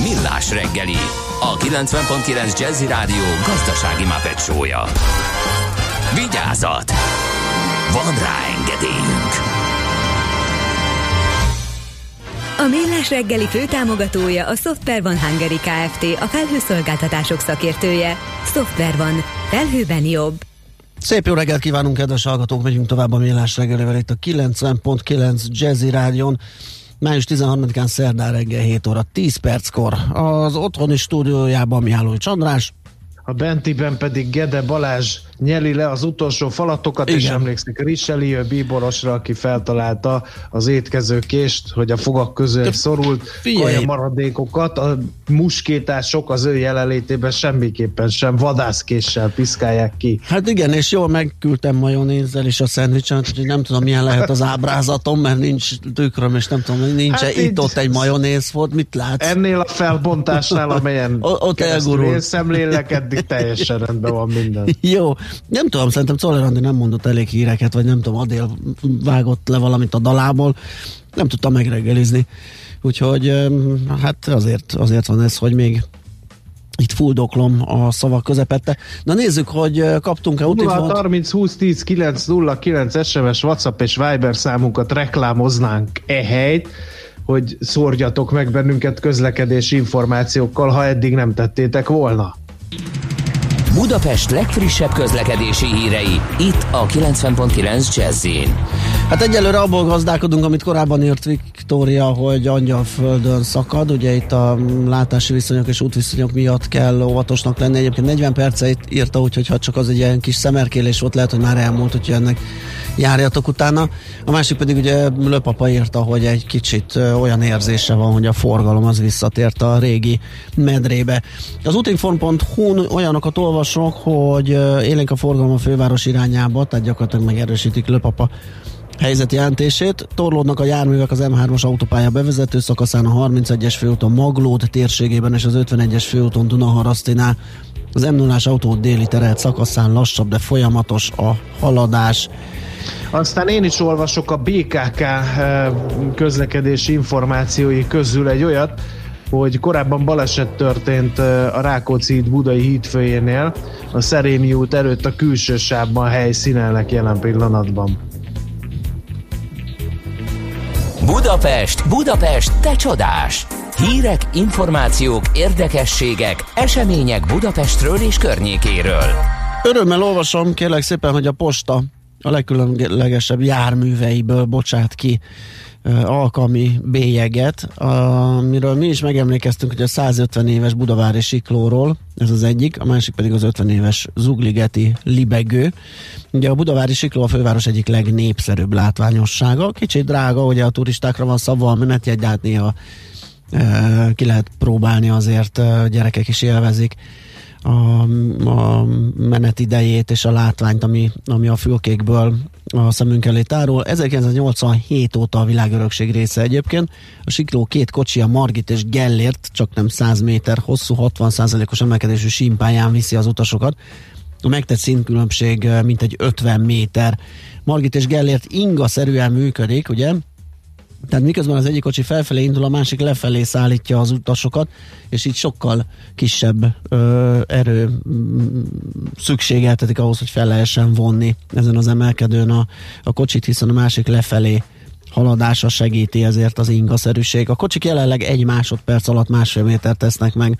Millás reggeli, a 90.9 Jazzy Rádió gazdasági mapetsója. Vigyázat! Van rá engedélyünk! A Millás reggeli főtámogatója a Software van Hungary Kft. A felhőszolgáltatások szakértője. Software van. Felhőben jobb. Szép jó reggelt kívánunk, kedves hallgatók! Megyünk tovább a Millás reggelivel itt a 90.9 Jazzy Rádion május 13-án szerdán reggel 7 óra 10 perckor az otthoni stúdiójában Mihály Csandrás. A bentiben pedig Gede Balázs nyeli le az utolsó falatokat, Igen. és emlékszik Richelieu bíborosra, aki feltalálta az étkezőkést, hogy a fogak közül szorult figyelj! kaja maradékokat, a muskétások az ő jelenlétében semmiképpen sem vadászkéssel piszkálják ki. Hát igen, és jól megküldtem majonézzel is a szendvicset, úgyhogy nem tudom, milyen lehet az ábrázatom, mert nincs tükröm, és nem tudom, hogy nincs Hát hát itt így- ott egy majonéz volt, mit látsz? Ennél a felbontásnál, amelyen *laughs* ott elgurult. én szemlélek, eddig teljesen rendben van minden. *laughs* Jó, nem tudom, szerintem Czoller Andi nem mondott elég híreket, vagy nem tudom, Adél vágott le valamit a dalából, nem tudtam megreggelizni. Úgyhogy hát azért, azért van ez, hogy még itt fuldoklom a szavak közepette. Na nézzük, hogy ö, kaptunk-e 0 útinfót. 30 20 10 9 0 9 SMS, WhatsApp és Viber számunkat reklámoznánk e helyt, hogy szórjatok meg bennünket közlekedési információkkal, ha eddig nem tettétek volna. Budapest legfrissebb közlekedési hírei, itt a 90.9 jazz Hát egyelőre abból gazdálkodunk, amit korábban írt Viktória, hogy Angyalföldön szakad. Ugye itt a látási viszonyok és útviszonyok miatt kell óvatosnak lenni. Egyébként 40 perceit írta, úgyhogy ha csak az egy ilyen kis szemerkélés volt, lehet, hogy már elmúlt, úgyhogy ennek járjatok utána. A másik pedig ugye Löpapa írta, hogy egy kicsit olyan érzése van, hogy a forgalom az visszatért a régi medrébe. Az útinform.hu-n olyanokat olvasok, hogy élénk a forgalom a főváros irányába, tehát gyakorlatilag megerősítik Löpapa helyzeti jelentését. Torlódnak a járművek az M3-as autópálya bevezető szakaszán, a 31-es főúton Maglód térségében és az 51-es főúton Dunaharasztinál. Az m 0 autó déli terelt szakaszán lassabb, de folyamatos a haladás. Aztán én is olvasok a BKK eh, közlekedési információi közül egy olyat, hogy korábban baleset történt eh, a Rákóczi híd Budai hídfőjénél, a Szerémi út előtt a külső sávban helyszínelnek jelen pillanatban. Budapest, Budapest, te csodás! Hírek, információk, érdekességek, események Budapestről és környékéről. Örömmel olvasom, kérlek szépen, hogy a posta a legkülönlegesebb járműveiből bocsát ki alkalmi bélyeget, amiről mi is megemlékeztünk, hogy a 150 éves Budavári Siklóról, ez az egyik, a másik pedig az 50 éves Zugligeti Libegő. Ugye a Budavári Sikló a főváros egyik legnépszerűbb látványossága, kicsit drága, ugye a turistákra van szabva a menetjegy, hát néha ki lehet próbálni azért, gyerekek is élvezik a, a menet idejét és a látványt, ami, ami a fülkékből a szemünk elé tárul. 1987 óta a világörökség része egyébként. A sikló két kocsi, a Margit és Gellért, csak nem 100 méter hosszú, 60%-os emelkedésű símpályán viszi az utasokat. A megtett színkülönbség eh, mintegy 50 méter. Margit és Gellért inga-szerűen működik, ugye? Tehát miközben az egyik kocsi felfelé indul, a másik lefelé szállítja az utasokat, és így sokkal kisebb ö, erő szükségeltetik ahhoz, hogy fel lehessen vonni ezen az emelkedőn a, a kocsit, hiszen a másik lefelé haladása segíti ezért az ingaszerűség. A kocsik jelenleg egy másodperc alatt másfél méter tesznek meg.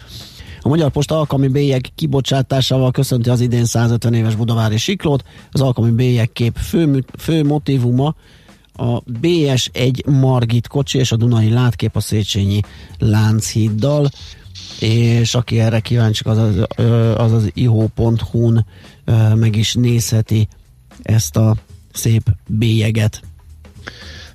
A Magyar Posta alkalmi bélyeg kibocsátásával köszönti az idén 150 éves Budavári Siklót. Az alkalmi bélyeg kép fő, fő motivuma a BS1 Margit kocsi és a Dunai látkép a Széchenyi Lánchíddal, és aki erre kíváncsi, az az, az, az iho.hu-n ö, meg is nézheti ezt a szép bélyeget.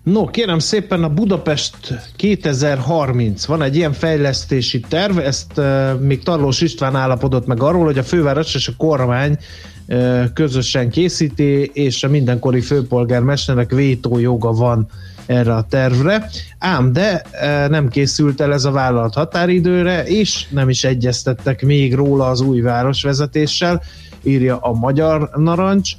No, kérem szépen a Budapest 2030 van egy ilyen fejlesztési terv, ezt uh, még Tarlós István állapodott meg arról, hogy a főváros és a kormány közösen készíti, és a mindenkori főpolgármesternek vétójoga van erre a tervre, ám de nem készült el ez a vállalat határidőre, és nem is egyeztettek még róla az új városvezetéssel, írja a Magyar Narancs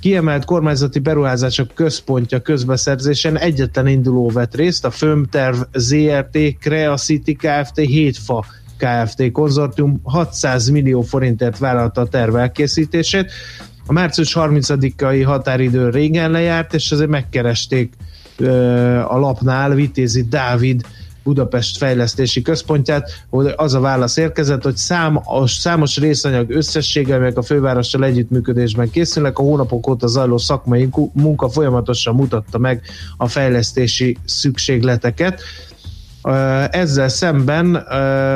kiemelt kormányzati beruházások központja közbeszerzésen egyetlen induló vett részt, a Fömterv ZRT, Creacity Kft. Hétfa Kft. konzortium 600 millió forintért vállalta a terv elkészítését. A március 30-ai határidő régen lejárt, és ezért megkeresték a lapnál Vitézi Dávid Budapest Fejlesztési Központját, hogy az a válasz érkezett, hogy számos, számos részanyag összessége, amelyek a fővárossal együttműködésben készülnek, a hónapok óta zajló szakmai munka folyamatosan mutatta meg a fejlesztési szükségleteket. Ezzel szemben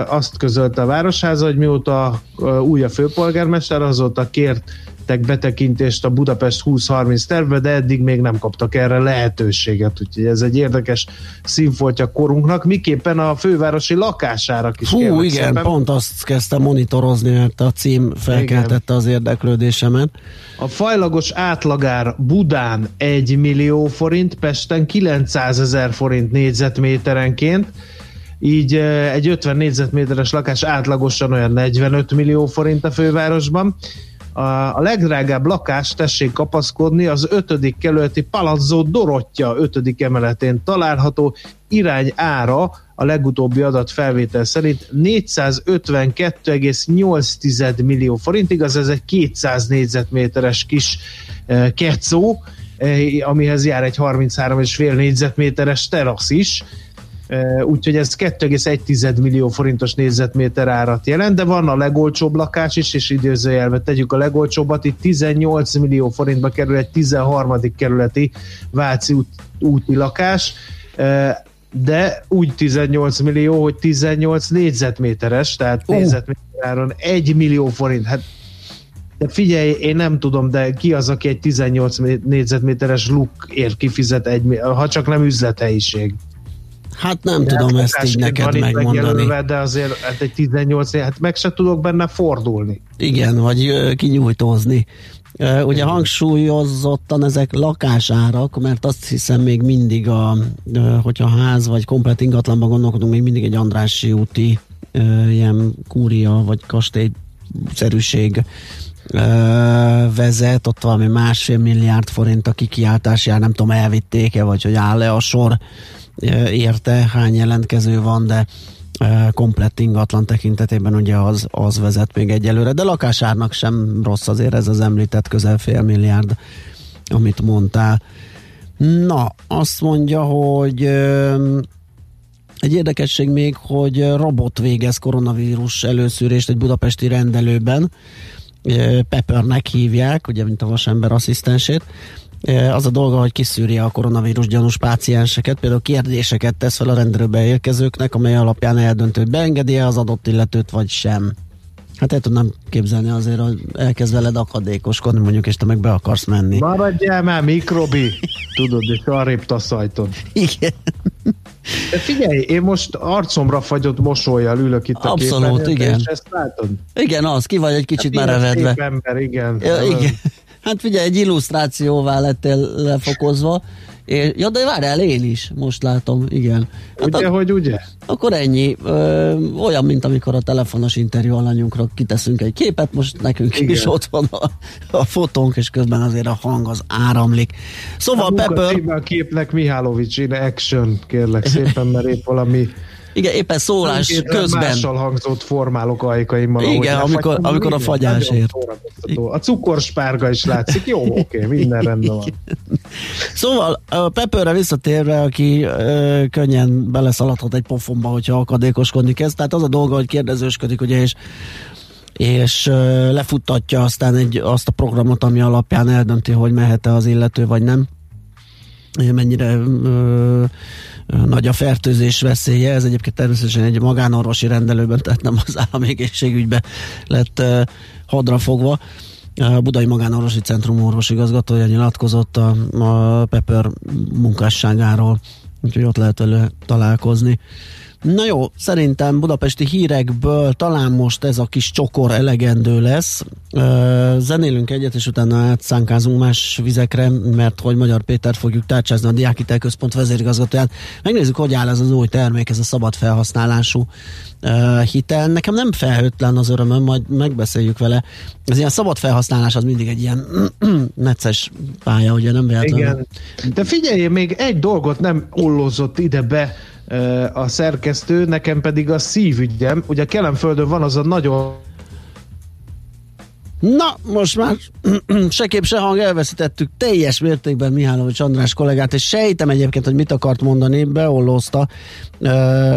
azt közölte a Városháza, hogy mióta új a főpolgármester, azóta kért kértek betekintést a Budapest 2030 tervbe, de eddig még nem kaptak erre lehetőséget, úgyhogy ez egy érdekes színfoltja korunknak. Miképpen a fővárosi lakásárak is Hú, igen, szépen. pont azt kezdtem monitorozni, mert a cím felkeltette az érdeklődésemet. A fajlagos átlagár Budán 1 millió forint, Pesten 900 ezer forint négyzetméterenként, így eh, egy 50 négyzetméteres lakás átlagosan olyan 45 millió forint a fővárosban. A, a legdrágább lakás, tessék kapaszkodni, az 5. kerületi Palazzo Dorottya 5. emeletén található irány ára a legutóbbi adat felvétel szerint 452,8 millió forint, igaz, ez egy 200 négyzetméteres kis eh, kecó, eh, amihez jár egy 33,5 négyzetméteres terasz is, úgyhogy ez 2,1 millió forintos négyzetméter árat jelent, de van a legolcsóbb lakás is, és időzőjelbe tegyük a legolcsóbbat, itt 18 millió forintba kerül egy 13. kerületi Váci út, úti lakás, de úgy 18 millió, hogy 18 négyzetméteres, tehát Ó. négyzetméter áron 1 millió forint, hát de figyelj, én nem tudom, de ki az, aki egy 18 né- négyzetméteres lukért kifizet, egy, ha csak nem üzlethelyiség. Hát nem tudom ezt így neked megmondani. De azért hát egy 18 hát meg se tudok benne fordulni. Igen, vagy kinyújtózni. Ugye hangsúlyozottan ezek lakásárak, mert azt hiszem még mindig, a, hogyha ház vagy komplet ingatlanban gondolkodunk, még mindig egy Andrássy úti ilyen kúria vagy kastélyszerűség ö, vezet, ott valami másfél milliárd forint a kikiáltás jár, nem tudom elvitték-e, vagy hogy áll-e a sor érte, hány jelentkező van, de komplett ingatlan tekintetében ugye az, az vezet még egyelőre, de lakásárnak sem rossz azért ez az említett közel fél milliárd, amit mondtál. Na, azt mondja, hogy egy érdekesség még, hogy robot végez koronavírus előszűrést egy budapesti rendelőben, Peppernek hívják, ugye, mint a vasember asszisztensét. Az a dolga, hogy kiszűri a koronavírus gyanús pácienseket, például kérdéseket tesz fel a rendelőbe érkezőknek, amely alapján eldöntő, hogy beengedi az adott illetőt, vagy sem. Hát el tudnám képzelni azért, hogy elkezd veled akadékoskodni mondjuk, és te meg be akarsz menni. Maradjál már, mikrobi! Tudod, és arrébb taszajtod. Igen. De figyelj, én most arcomra fagyott mosolyjal ülök itt a Abszolút, igen. És ezt látod? Igen, az, ki vagy egy kicsit Hát merevedve. szép ember, igen. Ja, igen. Hát figyelj, egy illusztrációvá lettél lefokozva. És, ja, de várjál, én is, most látom, igen. Hát Ugye, a, hogy ugye? akkor ennyi. Ö, olyan, mint amikor a telefonos interjú alanyunkra kiteszünk egy képet, most nekünk Igen. is ott van a, a fotónk, és közben azért a hang az áramlik. Szóval a Pepper, a képnek Mihálovics in action, kérlek szépen, mert épp valami igen, éppen szólás Mindképpen közben. mással hangzott formálok ajkaimmal. Igen, amikor- lefagytam, amikor a fagyásért. A cukorspárga is látszik. Jó, oké, minden rendben van. Szóval a Pepperre visszatérve, aki ö, könnyen beleszaladhat egy pofonba, hogyha akadékoskodni kezd, tehát az a dolga, hogy kérdezősködik, ugye, és és ö, lefuttatja aztán egy, azt a programot, ami alapján eldönti, hogy mehet-e az illető, vagy nem. Mennyire ö, nagy a fertőzés veszélye, ez egyébként természetesen egy magánorvosi rendelőben, tehát nem az állami egészségügybe lett ö, hadrafogva. A Budai Magánorvosi Centrum orvosigazgatója nyilatkozott a, a Pepper munkásságáról, úgyhogy ott lehet vele találkozni. Na jó, szerintem budapesti hírekből talán most ez a kis csokor elegendő lesz. Zenélünk egyet, és utána átszánkázunk más vizekre, mert hogy Magyar Péter fogjuk tárcsázni a Diákitel Központ vezérigazgatóját. Megnézzük, hogy áll ez az új termék, ez a szabad felhasználású hitel. Nekem nem felhőtlen az örömöm, majd megbeszéljük vele. Ez ilyen szabad felhasználás az mindig egy ilyen *clears throat* necces pálya, ugye nem véletlenül. Igen. De figyelj, még egy dolgot nem ollozott ide be a szerkesztő, nekem pedig a szívügyem. Ugye Kelemföldön van az a nagyon Na, most már *clears throat* se kép, se hang elveszítettük teljes mértékben Mihálovics András kollégát, és sejtem egyébként, hogy mit akart mondani, beollózta,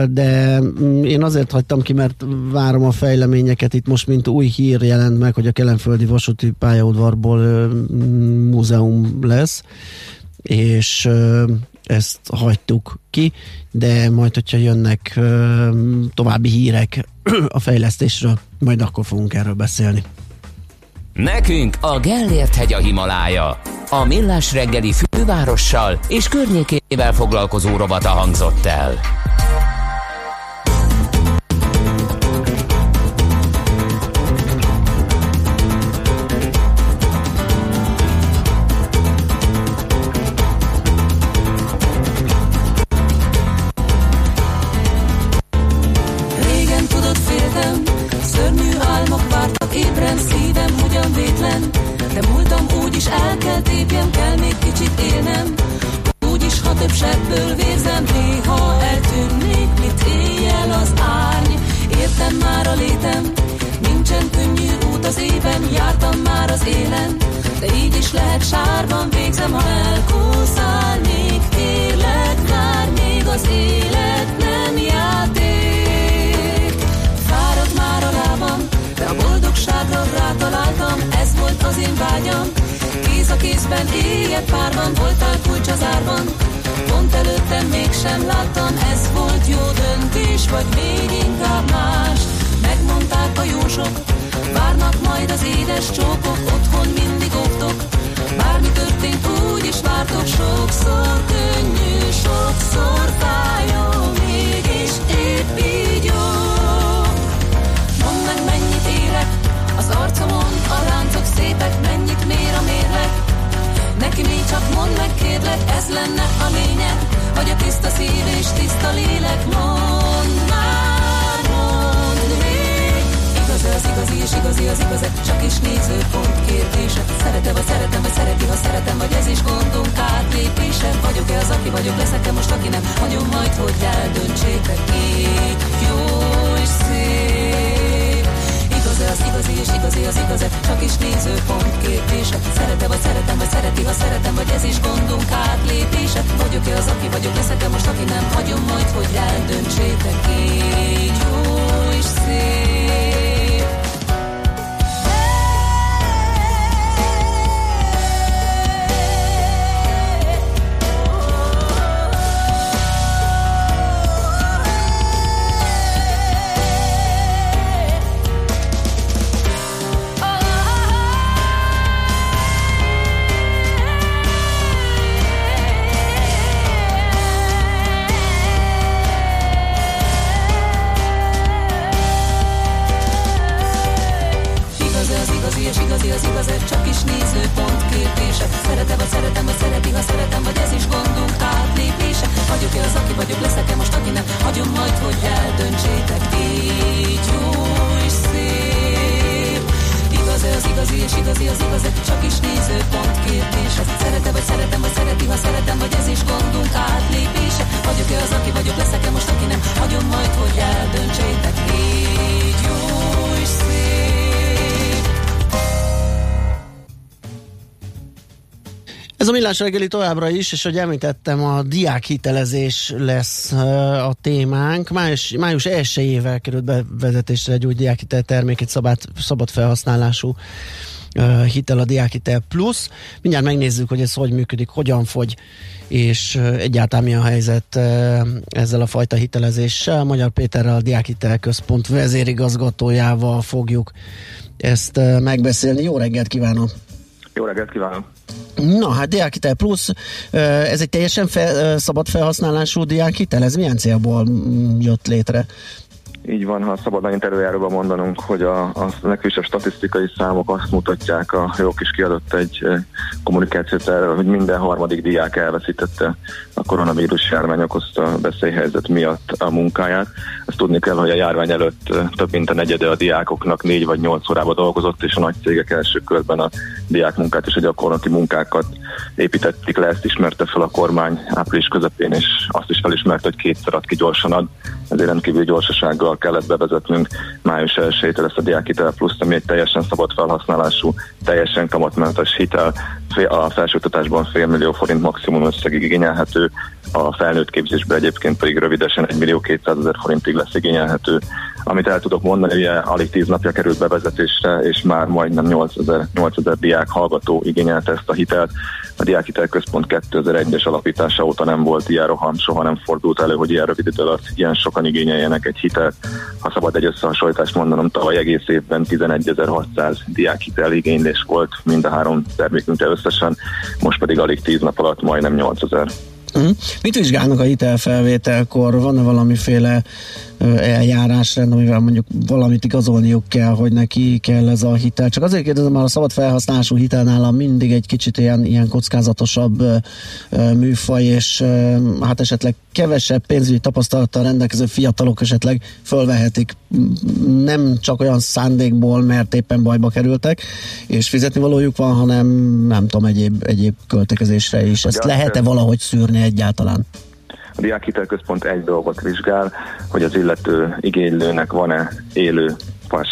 de mm, én azért hagytam ki, mert várom a fejleményeket. Itt most, mint új hír jelent meg, hogy a Kelenföldi vasúti pályaudvarból mm, múzeum lesz, és ezt hagytuk ki, de majd, hogyha jönnek további hírek *clears throat* a fejlesztésről, majd akkor fogunk erről beszélni. Nekünk a Gellért hegy a Himalája. A Millás reggeli fővárossal és környékével foglalkozó rovata hangzott el. Létem, nincsen könnyű út az éven, jártam már az élen. De így is lehet sárban végzem, ha elkúszál, még kérlek már, még az élet nem játék. Fáradt már a lábam, de a boldogságra rátaláltam, ez volt az én vágyam. Kéz a kézben, éjjel párban, voltál kulcs az árban. Pont előttem mégsem láttam, ez volt jó döntés, vagy még inkább más. Megmondták a jósok, várnak majd az édes csókok, otthon mindig óvtok. Bármi történt, úgy is vártok, sokszor könnyű, sokszor fájó, mégis épp így jó. Mondd meg, mennyit érek, az arcomon a láncok szépek, mennyit mér a mérleg. Neki még csak mondd meg, kérlek, ez lenne a lényeg, hogy a tiszta szív és tiszta lélek. Mondd igaz az igazi és igazi az igaz, csak is nézőpont kérdése. Szerete vagy szeretem, vagy szereti, ha szeretem, vagy ez is gondunk átlépése. Vagyok-e az, aki vagyok, leszek-e most, aki nem, hagyom majd, hogy eldöntsétek így, jó és szép. Igaz az igazi és igazi az igaz, csak is nézőpont kérdése. Szerete vagy szeretem, vagy szereti, ha szeretem, vagy ez is gondunk átlépése. Vagyok-e az, aki vagyok, leszek-e most, aki nem, hagyom majd, hogy eldöntsétek így, jó és szép. Millás reggeli továbbra is, és hogy említettem, a diákhitelezés lesz a témánk. Május, május 1-ével került bevezetésre egy új diákhitel termék, egy szabad, szabad felhasználású hitel, a Diákhitel Plus. Mindjárt megnézzük, hogy ez hogy működik, hogyan fogy, és egyáltalán mi a helyzet ezzel a fajta hitelezéssel. Magyar Péterrel, a Diákhitel Központ vezérigazgatójával fogjuk ezt megbeszélni. Jó reggelt kívánok! Jó reggelt kívánok! Na hát Diákhitel Plus, ez egy teljesen fel, szabad felhasználású diákhitel, ez milyen célból mm, jött létre? Így van, ha szabad annyit előjáróban mondanunk, hogy a, a legfrissebb statisztikai számok azt mutatják, a jó kis kiadott egy kommunikációt erről, hogy minden harmadik diák elveszítette a koronavírus járvány okozta veszélyhelyzet miatt a munkáját. Ezt tudni kell, hogy a járvány előtt több mint a negyede a diákoknak négy vagy nyolc órába dolgozott, és a nagy cégek első körben a diákmunkát és a gyakorlati munkákat építették le, ezt ismerte fel a kormány április közepén, és azt is felismerte, hogy kétszer ad ki gyorsan ad, ezért rendkívül gyorsasággal kellett bevezetnünk május 1 ezt a diákhitel plusz, ami egy teljesen szabad felhasználású, teljesen kamatmentes hitel, a felsőoktatásban fél millió forint maximum összegig igényelhető, a felnőtt képzésben egyébként pedig rövidesen 1 millió 200 ezer forintig lesz igényelhető. Amit el tudok mondani, ugye alig 10 napja került bevezetésre, és már majdnem 8 ezer, 8 ezer diák hallgató igényelte ezt a hitelt. A Diákhitel Központ 2001-es alapítása óta nem volt ilyen roham, soha nem fordult elő, hogy ilyen rövid idő alatt ilyen sokan igényeljenek egy hitelt. Ha szabad egy összehasonlítást mondanom, tavaly egész évben 11.600 diákhitel igénylés volt mind a három termékünkre összesen, most pedig alig 10 nap alatt majdnem 8000. Uh-huh. Mit vizsgálnak a hitelfelvételkor? Van-e valamiféle eljárásrend, amivel mondjuk valamit igazolniuk kell, hogy neki kell ez a hitel? Csak azért kérdezem, mert a szabad felhasználású hitel nálam mindig egy kicsit ilyen, ilyen kockázatosabb műfaj, és hát esetleg kevesebb pénzügyi tapasztalattal rendelkező fiatalok esetleg fölvehetik nem csak olyan szándékból, mert éppen bajba kerültek, és fizetni valójuk van, hanem nem tudom, egyéb, egyéb költekezésre is. Ezt lehet-e valahogy szűrni egyáltalán? A Diákhitelközpont egy dolgot vizsgál, hogy az illető igénylőnek van-e élő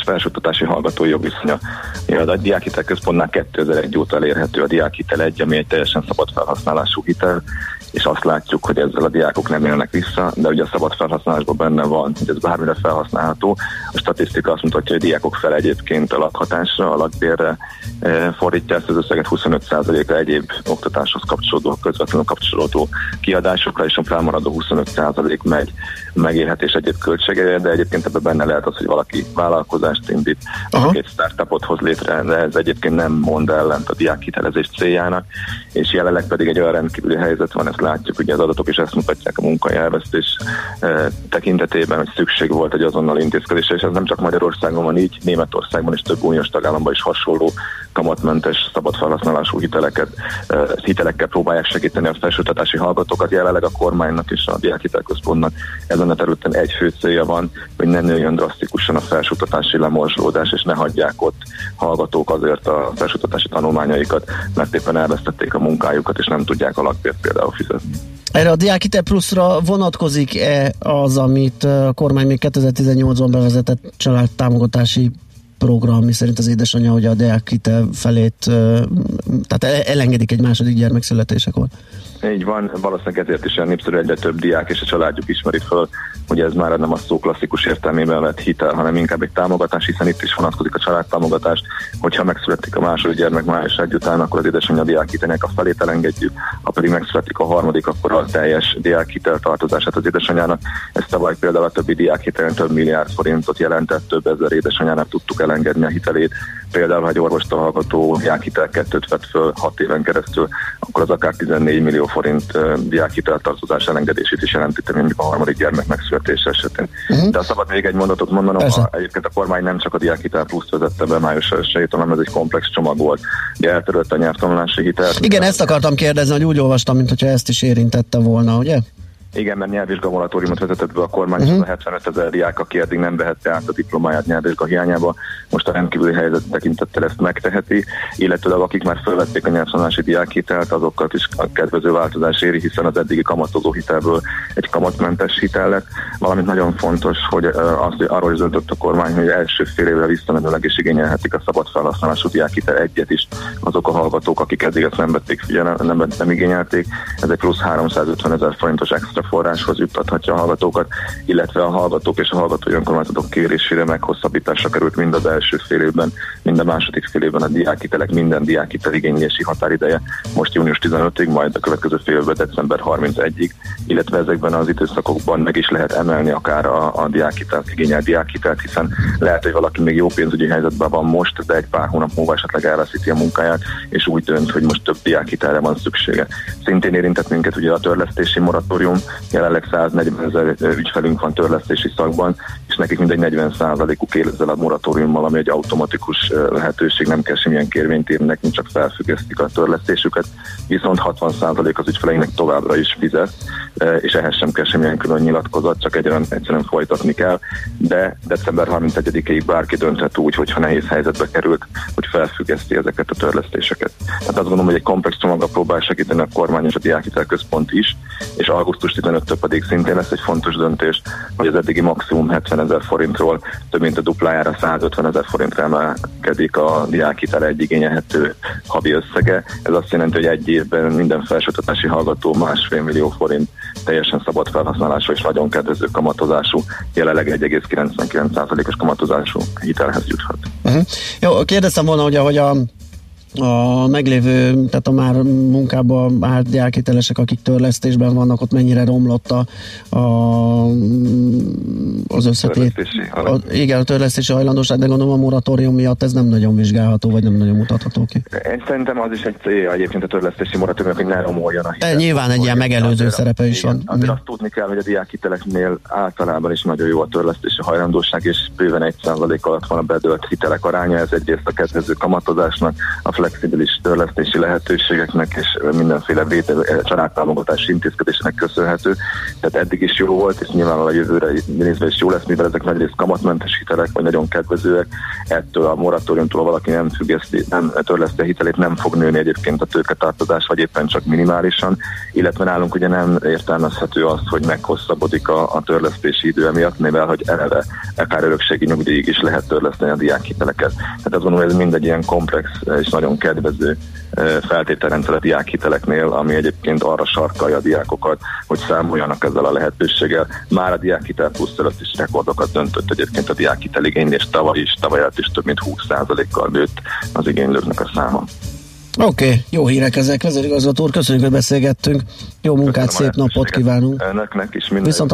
felsőoktatási hallgatói jogviszonya. A Diákhitelközpontnál 2001 óta elérhető a Diákhitel 1, ami egy teljesen szabad felhasználású hitel, és azt látjuk, hogy ezzel a diákok nem élnek vissza, de ugye a szabad felhasználásban benne van, hogy ez bármire felhasználható. A statisztika azt mutatja, hogy a diákok fel egyébként a lakhatásra, a lakbérre e, fordítja ezt az összeget 25%-ra egyéb oktatáshoz kapcsolódó, közvetlenül kapcsolódó kiadásokra, és a felmaradó 25% megy megélhetés egyéb költségeire, de egyébként ebben benne lehet az, hogy valaki vállalkozást indít, Aha. egy startupot hoz létre, de ez egyébként nem mond ellent a diákhitelezés céljának, és jelenleg pedig egy olyan rendkívüli helyzet van, ezt látjuk, ugye az adatok is ezt mutatják a munkahelyelvesztés eh, tekintetében, hogy szükség volt egy azonnal intézkedésre, és ez nem csak Magyarországon van így, Németországban és több uniós tagállamban is hasonló kamatmentes, szabad felhasználású hiteleket, hitelekkel próbálják segíteni a felsőoktatási hallgatókat. Jelenleg a kormánynak és a diákhitelközpontnak ezen a területen egy fő célja van, hogy ne nőjön drasztikusan a felsőoktatási lemorzsolódás, és ne hagyják ott hallgatók azért a felsőoktatási tanulmányaikat, mert éppen elvesztették a munkájukat, és nem tudják a lakbért például fizetni. Erre a Diákite Pluszra vonatkozik-e az, amit a kormány még 2018-ban bevezetett családtámogatási program, mi szerint az édesanyja, hogy a Diákite felét, uh, tehát el- elengedik egy második gyermek születésekor? Így van, valószínűleg ezért is olyan népszerű egyre több diák és a családjuk ismeri föl, hogy ez már nem a szó klasszikus értelmében vett hitel, hanem inkább egy támogatás, hiszen itt is vonatkozik a családtámogatás, hogyha megszületik a második gyermek május egy után, akkor az édesanyja diákhitelnek a felét elengedjük, ha pedig megszületik a harmadik, akkor a teljes diákhitel tartozását az édesanyjának. Ez tavaly például a többi diákhitelen több milliárd forintot jelentett, több ezer édesanyjának tudtuk elengedni a hitelét. Például, ha egy orvostól hallgató diákhitel kettőt vett föl 6 éven keresztül, akkor az akár 14 millió forint diákhitel tartozás elengedését is jelenti, mondjuk a harmadik gyermek megszületése esetén. Uh-huh. De szabad még egy mondatot mondanom, Persze. a, egyébként a kormány nem csak a diákhitel pluszt vezette be május 1 hanem ez egy komplex csomag volt. Ugye eltörölt a nyelvtanulási hitelt. Igen, ezt akartam kérdezni, hogy úgy olvastam, mint hogyha ezt is érintette volna, ugye? Igen, mert nyelvvizsgamolatóriumot vezetett be a kormány, uh-huh. a 75 ezer diák, aki eddig nem vehette át a diplomáját nyelvvizsga hiányába, most a rendkívüli helyzet tekintettel ezt megteheti, illetőleg akik már felvették a nyelvtanulási diákhitelt, azokat is a kedvező változás éri, hiszen az eddigi kamatozó hitelből egy kamatmentes hitel lett. Valamint nagyon fontos, hogy uh, azt, arról is döntött a kormány, hogy első fél évre visszamenőleg is igényelhetik a szabad felhasználású diákhitel egyet is azok a hallgatók, akik eddig ezt nem vették figyelem, nem, nem igényelték. Ez egy plusz 350 ezer forintos extra forráshoz juttathatja a hallgatókat, illetve a hallgatók és a hallgatói önkormányzatok kérésére meghosszabbításra került mind az első fél évben, mind a második fél évben a diákhitelek, minden diákhitel igénylési határideje most június 15-ig, majd a következő fél évben december 31-ig, illetve ezekben az időszakokban meg is lehet emelni akár a, a diákhitelt, igényelt diákhitelt, hiszen lehet, hogy valaki még jó pénzügyi helyzetben van most, de egy pár hónap múlva esetleg elveszíti a munkáját, és úgy dönt, hogy most több diákhitelre van szüksége. Szintén érintett minket ugye a törlesztési moratórium, jelenleg 140 ezer ügyfelünk van törlesztési szakban, és nekik mindegy 40 uk él ezzel a moratóriummal, ami egy automatikus eh, lehetőség, nem kell semmilyen kérvényt írni, nekünk csak felfüggesztik a törlesztésüket, viszont 60% az ügyfeleinknek továbbra is fizet, és ehhez sem kell semmilyen külön nyilatkozat, csak egyszerűen, egyszerűen folytatni kell, de december 31-ig bárki dönthet úgy, hogyha nehéz helyzetbe került, hogy felfüggeszti ezeket a törlesztéseket. Tehát azt gondolom, hogy egy komplex csomaggal próbál segíteni a kormány és a diákhitel központ is, és augusztus 15-től pedig szintén lesz egy fontos döntés, hogy az eddigi maximum 70 ezer forintról több mint a duplájára 150 ezer forintra emelkedik a diákhitel egy igényelhető havi összege. Ez azt jelenti, hogy egy évben minden felsőoktatási hallgató másfél millió forint teljesen szabad felhasználású és nagyon kedvező kamatozású, jelenleg 1,99%-os kamatozású hitelhez juthat. Uh-huh. Jó, kérdeztem volna, hogy ahogy a a meglévő, tehát a már munkába állt diákhitelesek, akik törlesztésben vannak, ott mennyire romlott a, a az összetét. A, igen, a törlesztési hajlandóság, de gondolom a moratórium miatt ez nem nagyon vizsgálható, vagy nem nagyon mutatható ki. Én szerintem az is egy célja egyébként a törlesztési moratóriumnak, hogy ne romoljon a hitel. Nyilván egy ilyen megelőző Azért- szerepe is van. Azért azt tudni kell, hogy a diákhiteleknél általában is nagyon jó a törlesztési hajlandóság, és bőven 1% alatt van a bedölt hitelek aránya. Ez egyrészt a kedvező kamatozásnak, a flexibilis törlesztési lehetőségeknek és mindenféle vétel, családtámogatási intézkedésnek köszönhető. Tehát eddig is jó volt, és nyilvánvalóan a jövőre nézve is jó lesz, mivel ezek nagyrészt kamatmentes hitelek, vagy nagyon kedvezőek. Ettől a moratóriumtól valaki nem függeszti, nem törleszti a hitelét, nem fog nőni egyébként a tőketartozás, vagy éppen csak minimálisan, illetve nálunk ugye nem értelmezhető az, hogy meghosszabbodik a, a törlesztési idő emiatt, mivel hogy eleve akár örökségi nyugdíjig is lehet törleszteni a diákhiteleket. Tehát azt gondolom, hogy ez mindegy ilyen komplex és nagyon kedvező eh, feltételrendszer a diákhiteleknél, ami egyébként arra sarkalja a diákokat, hogy számoljanak ezzel a lehetőséggel. Már a diákhitel plusz előtt is rekordokat döntött egyébként a diákhitel igénylés tavaly is, tavaly előtt is több mint 20%-kal nőtt az igénylőknek a száma. Oké, okay, jó hírek ezek, vezérigazgató úr, köszönjük, hogy beszélgettünk. Jó munkát, Köszönöm szép napot kívánunk. Önöknek is minden Viszont.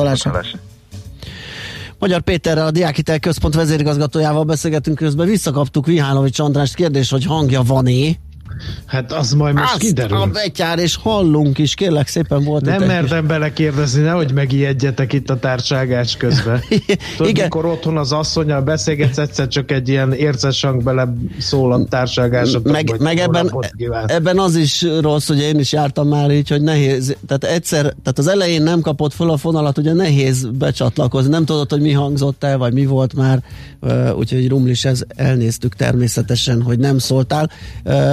Magyar Péterrel, a Diákhitel Központ vezérigazgatójával beszélgetünk közben. Visszakaptuk Vihálovics Andrást kérdés, hogy hangja van-é. Hát az majd most Azt kiderül. a betyár, és hallunk is, kérlek szépen volt Nem itt mertem belekérdezni, nehogy megijedjetek itt a társágás közben. *laughs* Tudod, Igen. mikor otthon az asszonyal beszélgetsz, egyszer csak egy ilyen érces hang bele szól a társágásodba. meg, meg ebben, ebben az is rossz, hogy én is jártam már így, hogy nehéz, tehát egyszer, tehát az elején nem kapott fel a fonalat, ugye nehéz becsatlakozni, nem tudod, hogy mi hangzott el, vagy mi volt már, úgyhogy rumlis ez elnéztük természetesen, hogy nem szóltál.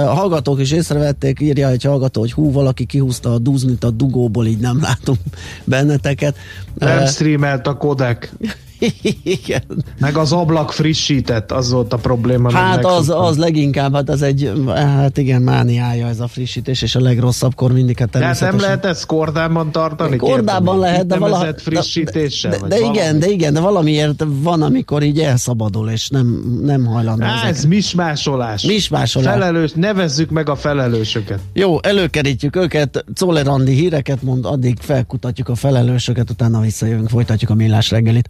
A hallgatók is észrevették, írja egy hallgató, hogy hú, valaki kihúzta a duznit a dugóból, így nem látunk benneteket. Nem Ö, streamelt a kodek. Igen. Meg az ablak frissített, az volt a probléma. Hát az, az leginkább, hát ez egy, hát igen, mániája ez a frissítés, és a legrosszabbkor mindig hát De hát nem természetesen. lehet ezt kordában tartani? Kordában lehet, de. Nevezett frissítéssel? De, de, de valami? igen, de igen, de valamiért van, amikor így elszabadul, és nem, nem hajlandó. Á, ez mismásolás. Mismásolás. Felelős, nevezzük meg a felelősöket. Jó, előkerítjük őket, Czoller Andi híreket mond, addig felkutatjuk a felelősöket, utána visszajövünk, folytatjuk a millás reggelit.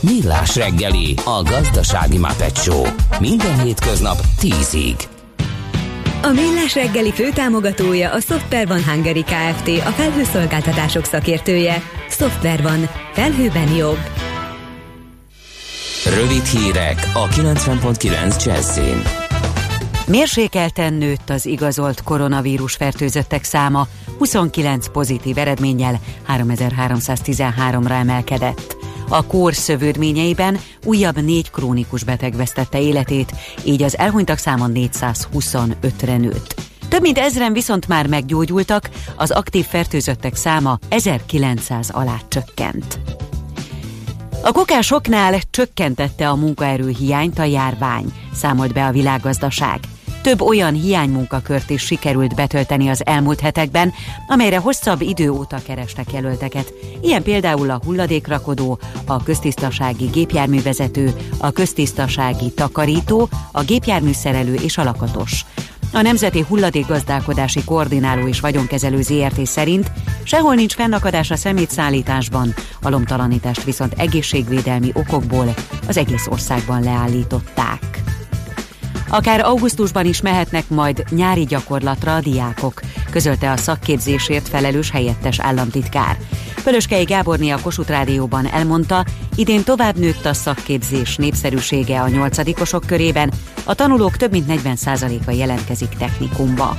Millás reggeli, a gazdasági Muppet Show. Minden hétköznap 10-ig. A Millás reggeli főtámogatója a Software van Hungary Kft. A felhőszolgáltatások szakértője. Software van. Felhőben jobb. Rövid hírek a 90.9 Jazzin. Mérsékelten nőtt az igazolt koronavírus fertőzöttek száma, 29 pozitív eredménnyel 3313-ra emelkedett. A kór szövődményeiben újabb négy krónikus beteg vesztette életét, így az elhunytak száma 425-re nőtt. Több mint ezren viszont már meggyógyultak, az aktív fertőzöttek száma 1900 alá csökkent. A kokásoknál csökkentette a munkaerő hiányt a járvány, számolt be a világgazdaság. Több olyan hiánymunkakört is sikerült betölteni az elmúlt hetekben, amelyre hosszabb idő óta kerestek jelölteket. Ilyen például a hulladékrakodó, a köztisztasági gépjárművezető, a köztisztasági takarító, a gépjárműszerelő és a lakatos. A Nemzeti Hulladékgazdálkodási Koordináló és Vagyonkezelő ZRT szerint sehol nincs fennakadás a szemétszállításban, a lomtalanítást viszont egészségvédelmi okokból az egész országban leállították. Akár augusztusban is mehetnek majd nyári gyakorlatra a diákok, közölte a szakképzésért felelős helyettes államtitkár. Pölöskei Gáborné a Kossuth Rádióban elmondta, idén tovább nőtt a szakképzés népszerűsége a nyolcadikosok körében, a tanulók több mint 40%-a jelentkezik technikumba.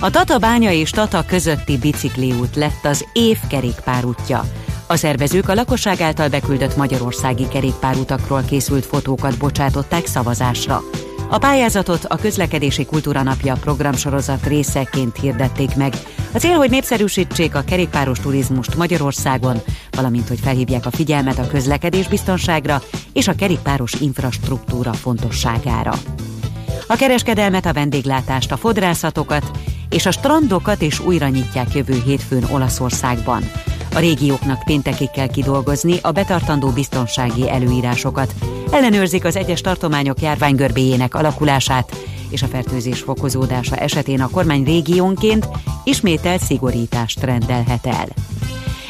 A Tata bánya és Tata közötti bicikliút lett az év kerékpárútja. A szervezők a lakosság által beküldött magyarországi kerékpárutakról készült fotókat bocsátották szavazásra. A pályázatot a Közlekedési Kultúra Napja programsorozat részeként hirdették meg A cél, hogy népszerűsítsék a kerékpáros turizmust Magyarországon, valamint hogy felhívják a figyelmet a közlekedés biztonságra és a kerékpáros infrastruktúra fontosságára. A kereskedelmet, a vendéglátást, a fodrászatokat és a strandokat is újra nyitják jövő hétfőn Olaszországban. A régióknak péntekig kell kidolgozni a betartandó biztonsági előírásokat. Ellenőrzik az egyes tartományok járványgörbéjének alakulását, és a fertőzés fokozódása esetén a kormány régiónként ismételt szigorítást rendelhet el.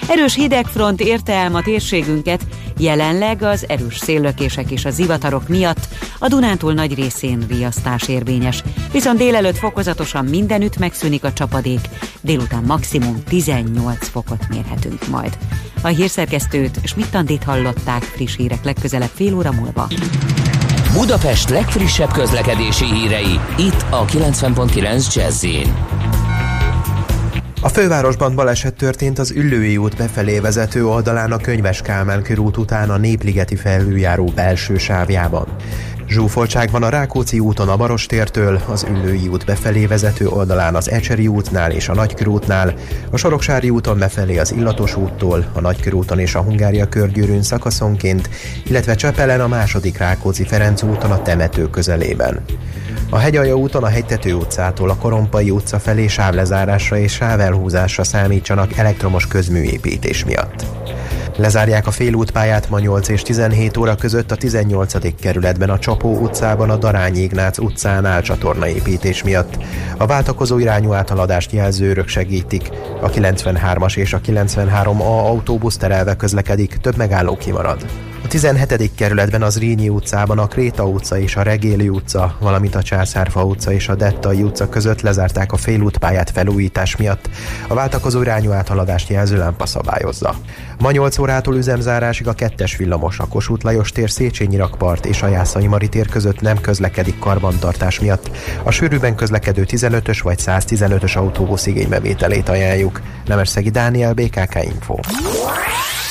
Erős hidegfront érte el ma térségünket, jelenleg az erős széllökések és a zivatarok miatt a Dunántúl nagy részén riasztás érvényes, viszont délelőtt fokozatosan mindenütt megszűnik a csapadék, délután maximum 18 fokot mérhetünk majd. A hírszerkesztőt Smittandit hallották friss hírek legközelebb fél óra múlva. Budapest legfrissebb közlekedési hírei, itt a 90.9 jazz A fővárosban baleset történt az Üllői út befelé vezető oldalán a Könyves Kálmán körút után a Népligeti felüljáró belső sávjában. Zsúfoltság van a Rákóczi úton a Barostértől, az Üllői út befelé vezető oldalán az Ecseri útnál és a Nagykörútnál, a Soroksári úton befelé az Illatos úttól, a Nagykörúton és a Hungária körgyűrűn szakaszonként, illetve Csepelen a második Rákóczi Ferenc úton a temető közelében. A Hegyalja úton a Hegytető utcától a Korompai utca felé sávlezárásra és sávelhúzásra számítsanak elektromos közműépítés miatt. Lezárják a félútpályát ma 8 és 17 óra között a 18. kerületben a Csapó utcában a Darányi Ignác utcánál csatornaépítés miatt. A váltakozó irányú áthaladást jelző segítik. A 93-as és a 93A autóbusz terelve közlekedik, több megálló kimarad. A 17. kerületben az Rínyi utcában a Kréta utca és a Regéli utca, valamint a Császárfa utca és a Dettai utca között lezárták a félútpályát felújítás miatt. A váltakozó irányú áthaladást jelző lámpa szabályozza. Ma 8 órától üzemzárásig a kettes villamos a Kossuth Lajos tér Széchenyi rakpart és a Jászai Mari tér között nem közlekedik karbantartás miatt. A sűrűben közlekedő 15-ös vagy 115-ös autóbusz igénybevételét ajánljuk. Nemesszegi Dániel, BKK Info.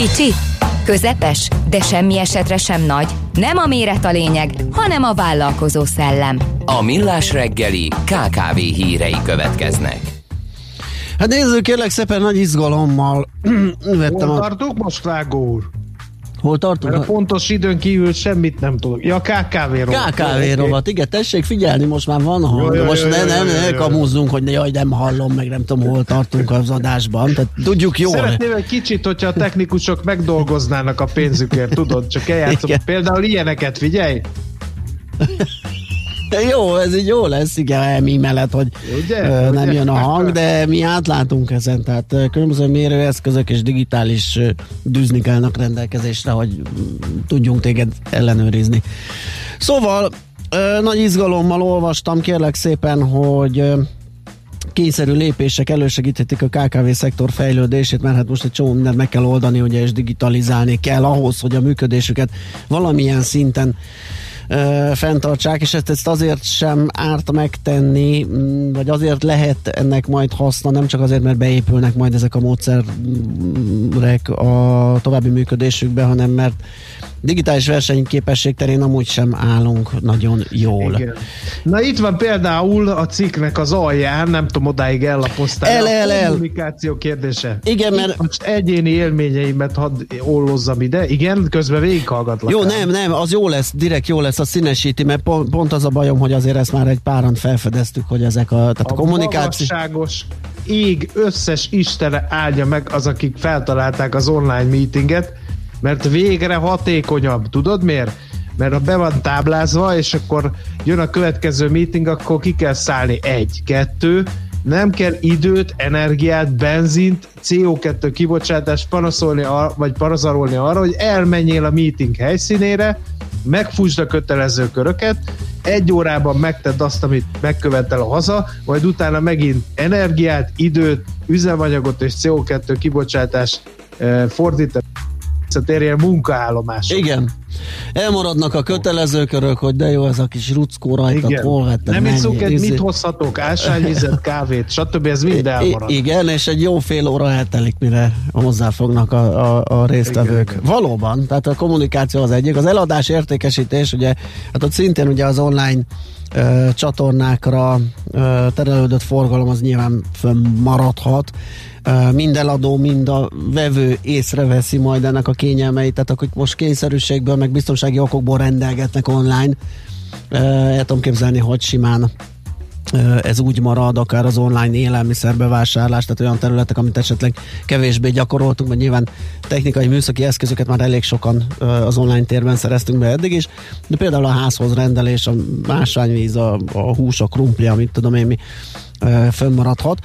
Kicsi, közepes, de semmi esetre sem nagy. Nem a méret a lényeg, hanem a vállalkozó szellem. A millás reggeli KKV hírei következnek. Hát nézzük kérlek szépen nagy izgalommal. *clears throat* Vettem Hol a... tartunk most, Vágó úr? Hol tartunk? Mert a pontos időn kívül semmit nem tudok. Ja, KKV rovat. KKV rovat, igen, tessék figyelni, most már van hang. Most jó, ne, jó, ne, kamuzzunk, hogy jaj, nem hallom, meg nem tudom, hol tartunk az adásban. Tehát tudjuk jól. Szeretném egy kicsit, hogyha a technikusok megdolgoznának a pénzükért, tudod, csak eljátszom. Igen. Például ilyeneket, figyelj! Jó, ez így jó lesz, igen, elmímelet, hogy Ugye? ö, nem Ugye? jön a hang, de mi átlátunk ezen, tehát különböző mérőeszközök és digitális dűznik állnak rendelkezésre, hogy mm, tudjunk téged ellenőrizni. Szóval, ö, nagy izgalommal olvastam, kérlek szépen, hogy ö, kényszerű lépések elősegíthetik a KKV szektor fejlődését, mert hát most egy csomó mindent meg kell oldani, ugye, és digitalizálni kell ahhoz, hogy a működésüket valamilyen szinten ö, fenntartsák, és ezt, ezt azért sem árt megtenni, vagy azért lehet ennek majd haszna, nem csak azért, mert beépülnek majd ezek a módszerek a további működésükbe, hanem mert digitális versenyképesség terén amúgy sem állunk nagyon jól. Igen. Na itt van például a cikknek az alján, nem tudom, odáig ellapoztál. El, el, el. kommunikáció kérdése. Igen, mert- Most egyéni élményeimet hadd ollozzam ide. Igen, közben végighallgatlak. Jó, ám. nem, nem, az jó lesz, direkt jó lesz, a színesíti, mert pont, pont az a bajom, hogy azért ezt már egy páran felfedeztük, hogy ezek a, tehát a, A kommunikáció... ég összes istene áldja meg az, akik feltalálták az online meetinget, mert végre hatékonyabb. Tudod miért? Mert ha be van táblázva, és akkor jön a következő meeting, akkor ki kell szállni egy, kettő, nem kell időt, energiát, benzint, CO2 kibocsátást panaszolni, ar- vagy parazarolni arra, hogy elmenjél a meeting helyszínére, megfúsd a kötelező köröket, egy órában megtedd azt, amit megkövetel a haza, majd utána megint energiát, időt, üzemanyagot és CO2 kibocsátást eh, fordítani, visszatérjen munkaállomásra. Igen. Elmaradnak a kötelező körök, hogy de jó ez a kis ruckó rajta, Igen. hol vetted, Nem iszunk egy, izé. mit hozhatok, ásványvizet, *laughs* kávét, stb. Ez mind elmarad. Igen, és egy jó fél óra eltelik, mire hozzáfognak a, a, a résztvevők. Igen, Valóban, tehát a kommunikáció az egyik. Az eladás értékesítés, ugye, hát ott szintén ugye az online ö, csatornákra ö, terelődött forgalom az nyilván fönnmaradhat. Mind eladó, mind a vevő észreveszi majd ennek a kényelmeit, tehát akik most kényszerűségből, meg biztonsági okokból rendelgetnek online, el tudom képzelni, hogy simán ez úgy marad, akár az online élelmiszerbevásárlás, tehát olyan területek, amit esetleg kevésbé gyakoroltunk, mert nyilván technikai műszaki eszközöket már elég sokan az online térben szereztünk be eddig is, de például a házhoz rendelés, a másványvíz, a, a hús, a krumpli, amit tudom én mi fönnmaradhat.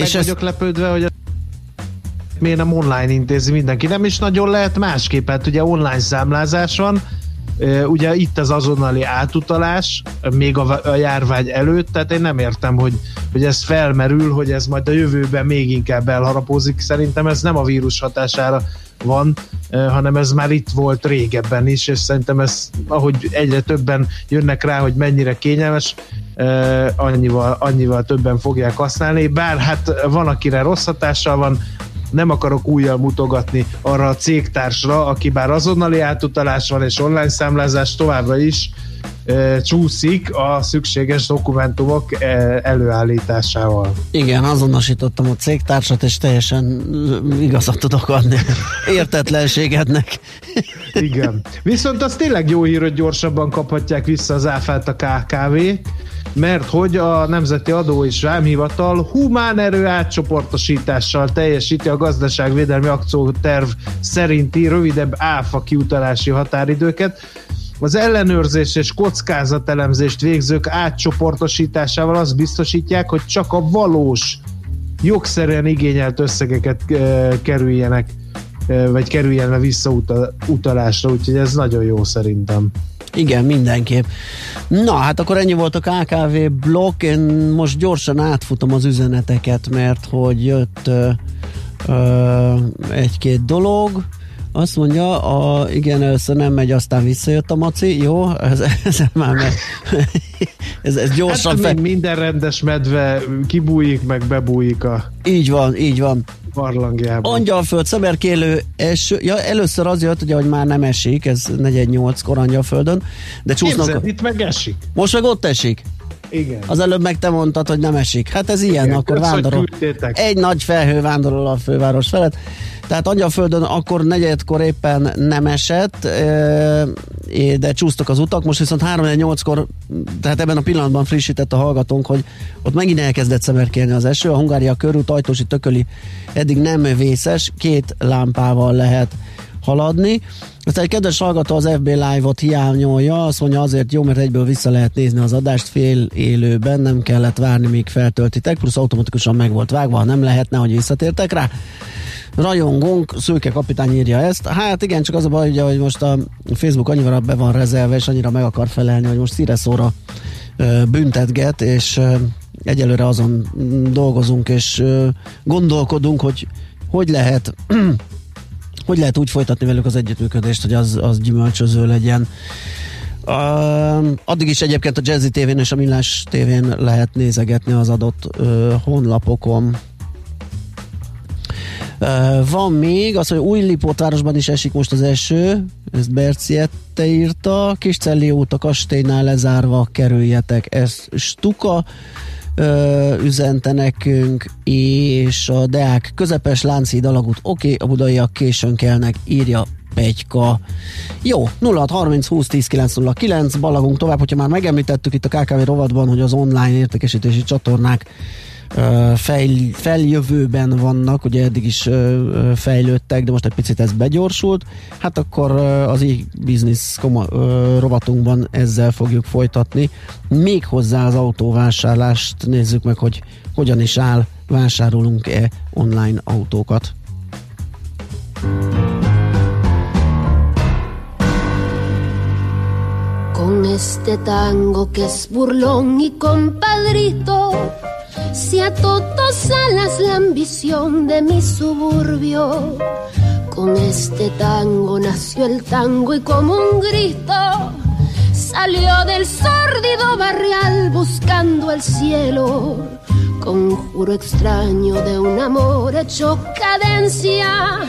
Meg És ez, vagyok lepődve, hogy miért nem online intézi mindenki. Nem is nagyon lehet másképp, hát ugye online számlázás van, ugye itt az azonnali átutalás, még a, a járvány előtt, tehát én nem értem, hogy, hogy ez felmerül, hogy ez majd a jövőben még inkább elharapózik. Szerintem ez nem a vírus hatására van, hanem ez már itt volt régebben is, és szerintem ez, ahogy egyre többen jönnek rá, hogy mennyire kényelmes, annyival, annyival többen fogják használni, bár hát van, akire rossz hatással van, nem akarok újjal mutogatni arra a cégtársra, aki bár azonnali átutalás van és online számlázás továbbra is csúszik a szükséges dokumentumok előállításával. igen, azonosítottam a cégtársat, és teljesen igazat tudok adni értetlenségednek. Igen. Viszont az tényleg jó hír, hogy gyorsabban kaphatják vissza az áfát a KKV, mert hogy a Nemzeti Adó és Vámhivatal humán erő átcsoportosítással teljesíti a gazdaságvédelmi akcióterv szerinti rövidebb áfa kiutalási határidőket. Az ellenőrzés és kockázatelemzést végzők átcsoportosításával azt biztosítják, hogy csak a valós, jogszerűen igényelt összegeket eh, kerüljenek eh, vagy kerüljen le visszautalásra, úgyhogy ez nagyon jó szerintem. Igen, mindenképp. Na, hát akkor ennyi volt a KKV blokk, én most gyorsan átfutom az üzeneteket, mert hogy jött ö, ö, egy-két dolog. Azt mondja, a, igen, először nem megy, aztán visszajött a maci. Jó, ez, ez már meg, ez, ez gyorsan hát, mint minden rendes medve kibújik, meg bebújik a Így van, így van. barlangjában. Angyalföld, szemerkélő eső. Ja, először az jött, ugye, hogy már nem esik, ez 418-kor Angyalföldön, de csúsznak. Képzeld, itt meg esik. Most meg ott esik. Igen. Az előbb meg te mondtad, hogy nem esik. Hát ez ilyen, Igen, akkor vándorol. Egy nagy felhő vándorol a főváros felett. Tehát Angyalföldön akkor negyedkor éppen nem esett, de csúsztak az utak, most viszont 3-8-kor, tehát ebben a pillanatban frissített a hallgatónk, hogy ott megint elkezdett szemerkélni az eső, a Hungária körút, Ajtósi Tököli eddig nem vészes, két lámpával lehet haladni. Aztán egy kedves hallgató az FB Live-ot hiányolja, azt mondja azért jó, mert egyből vissza lehet nézni az adást fél élőben, nem kellett várni, míg feltöltitek, plusz automatikusan meg volt vágva, nem lehetne, hogy visszatértek rá. Rajongónk, Szőke kapitány írja ezt. Hát igen, csak az a baj, ugye, hogy most a Facebook annyira be van rezelve, és annyira meg akar felelni, hogy most szíre szóra ö, büntetget, és egyelőre azon dolgozunk, és gondolkodunk, hogy hogy lehet hogy lehet úgy folytatni velük az együttműködést, hogy az, az gyümölcsöző legyen. Uh, addig is egyébként a Jazzy tévén és a Millás tévén lehet nézegetni az adott uh, honlapokon. Uh, van még, az, hogy új Lipótvárosban is esik most az eső, ezt Berciette írta, Kiscelli út a kastélynál lezárva, kerüljetek, ez Stuka ö, üzente nekünk, és a Deák közepes Lánchíd alagút, oké, a budaiak későn kelnek, írja Pegyka. Jó, 0630 20 10 909, balagunk tovább, hogyha már megemlítettük itt a KKV rovatban, hogy az online értékesítési csatornák ö, fejl, feljövőben vannak, ugye eddig is fejlődtek, de most egy picit ez begyorsult, hát akkor az e-business rovatunkban ezzel fogjuk folytatni. Még hozzá az autóvásárlást nézzük meg, hogy hogyan is áll, vásárolunk-e online autókat. Con este tango que es burlón y compadrito, si a todos alas la ambición de mi suburbio. Con este tango nació el tango y como un grito salió del sórdido barrial buscando el cielo. Conjuro extraño de un amor hecho cadencia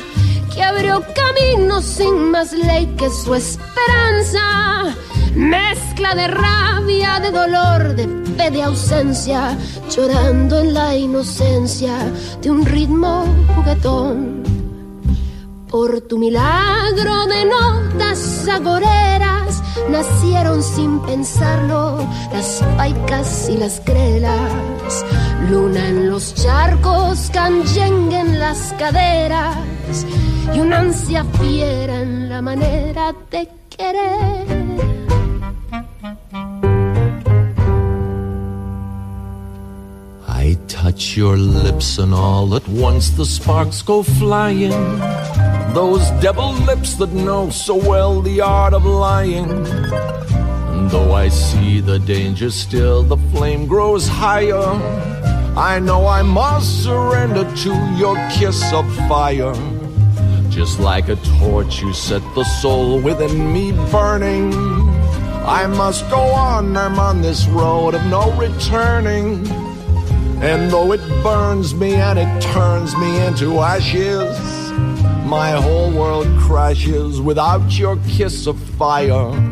que abrió camino sin más ley que su esperanza. Mezcla de rabia, de dolor, de de ausencia, llorando en la inocencia de un ritmo juguetón. Por tu milagro de notas agoreras nacieron sin pensarlo las paicas y las crelas. Luna en los charcos, canyengue en las caderas y una ansia fiera en la manera de querer. Touch your lips and all at once the sparks go flying. Those devil lips that know so well the art of lying. And though I see the danger still, the flame grows higher. I know I must surrender to your kiss of fire. Just like a torch, you set the soul within me burning. I must go on, I'm on this road of no returning. And though it burns me and it turns me into ashes, my whole world crashes without your kiss of fire.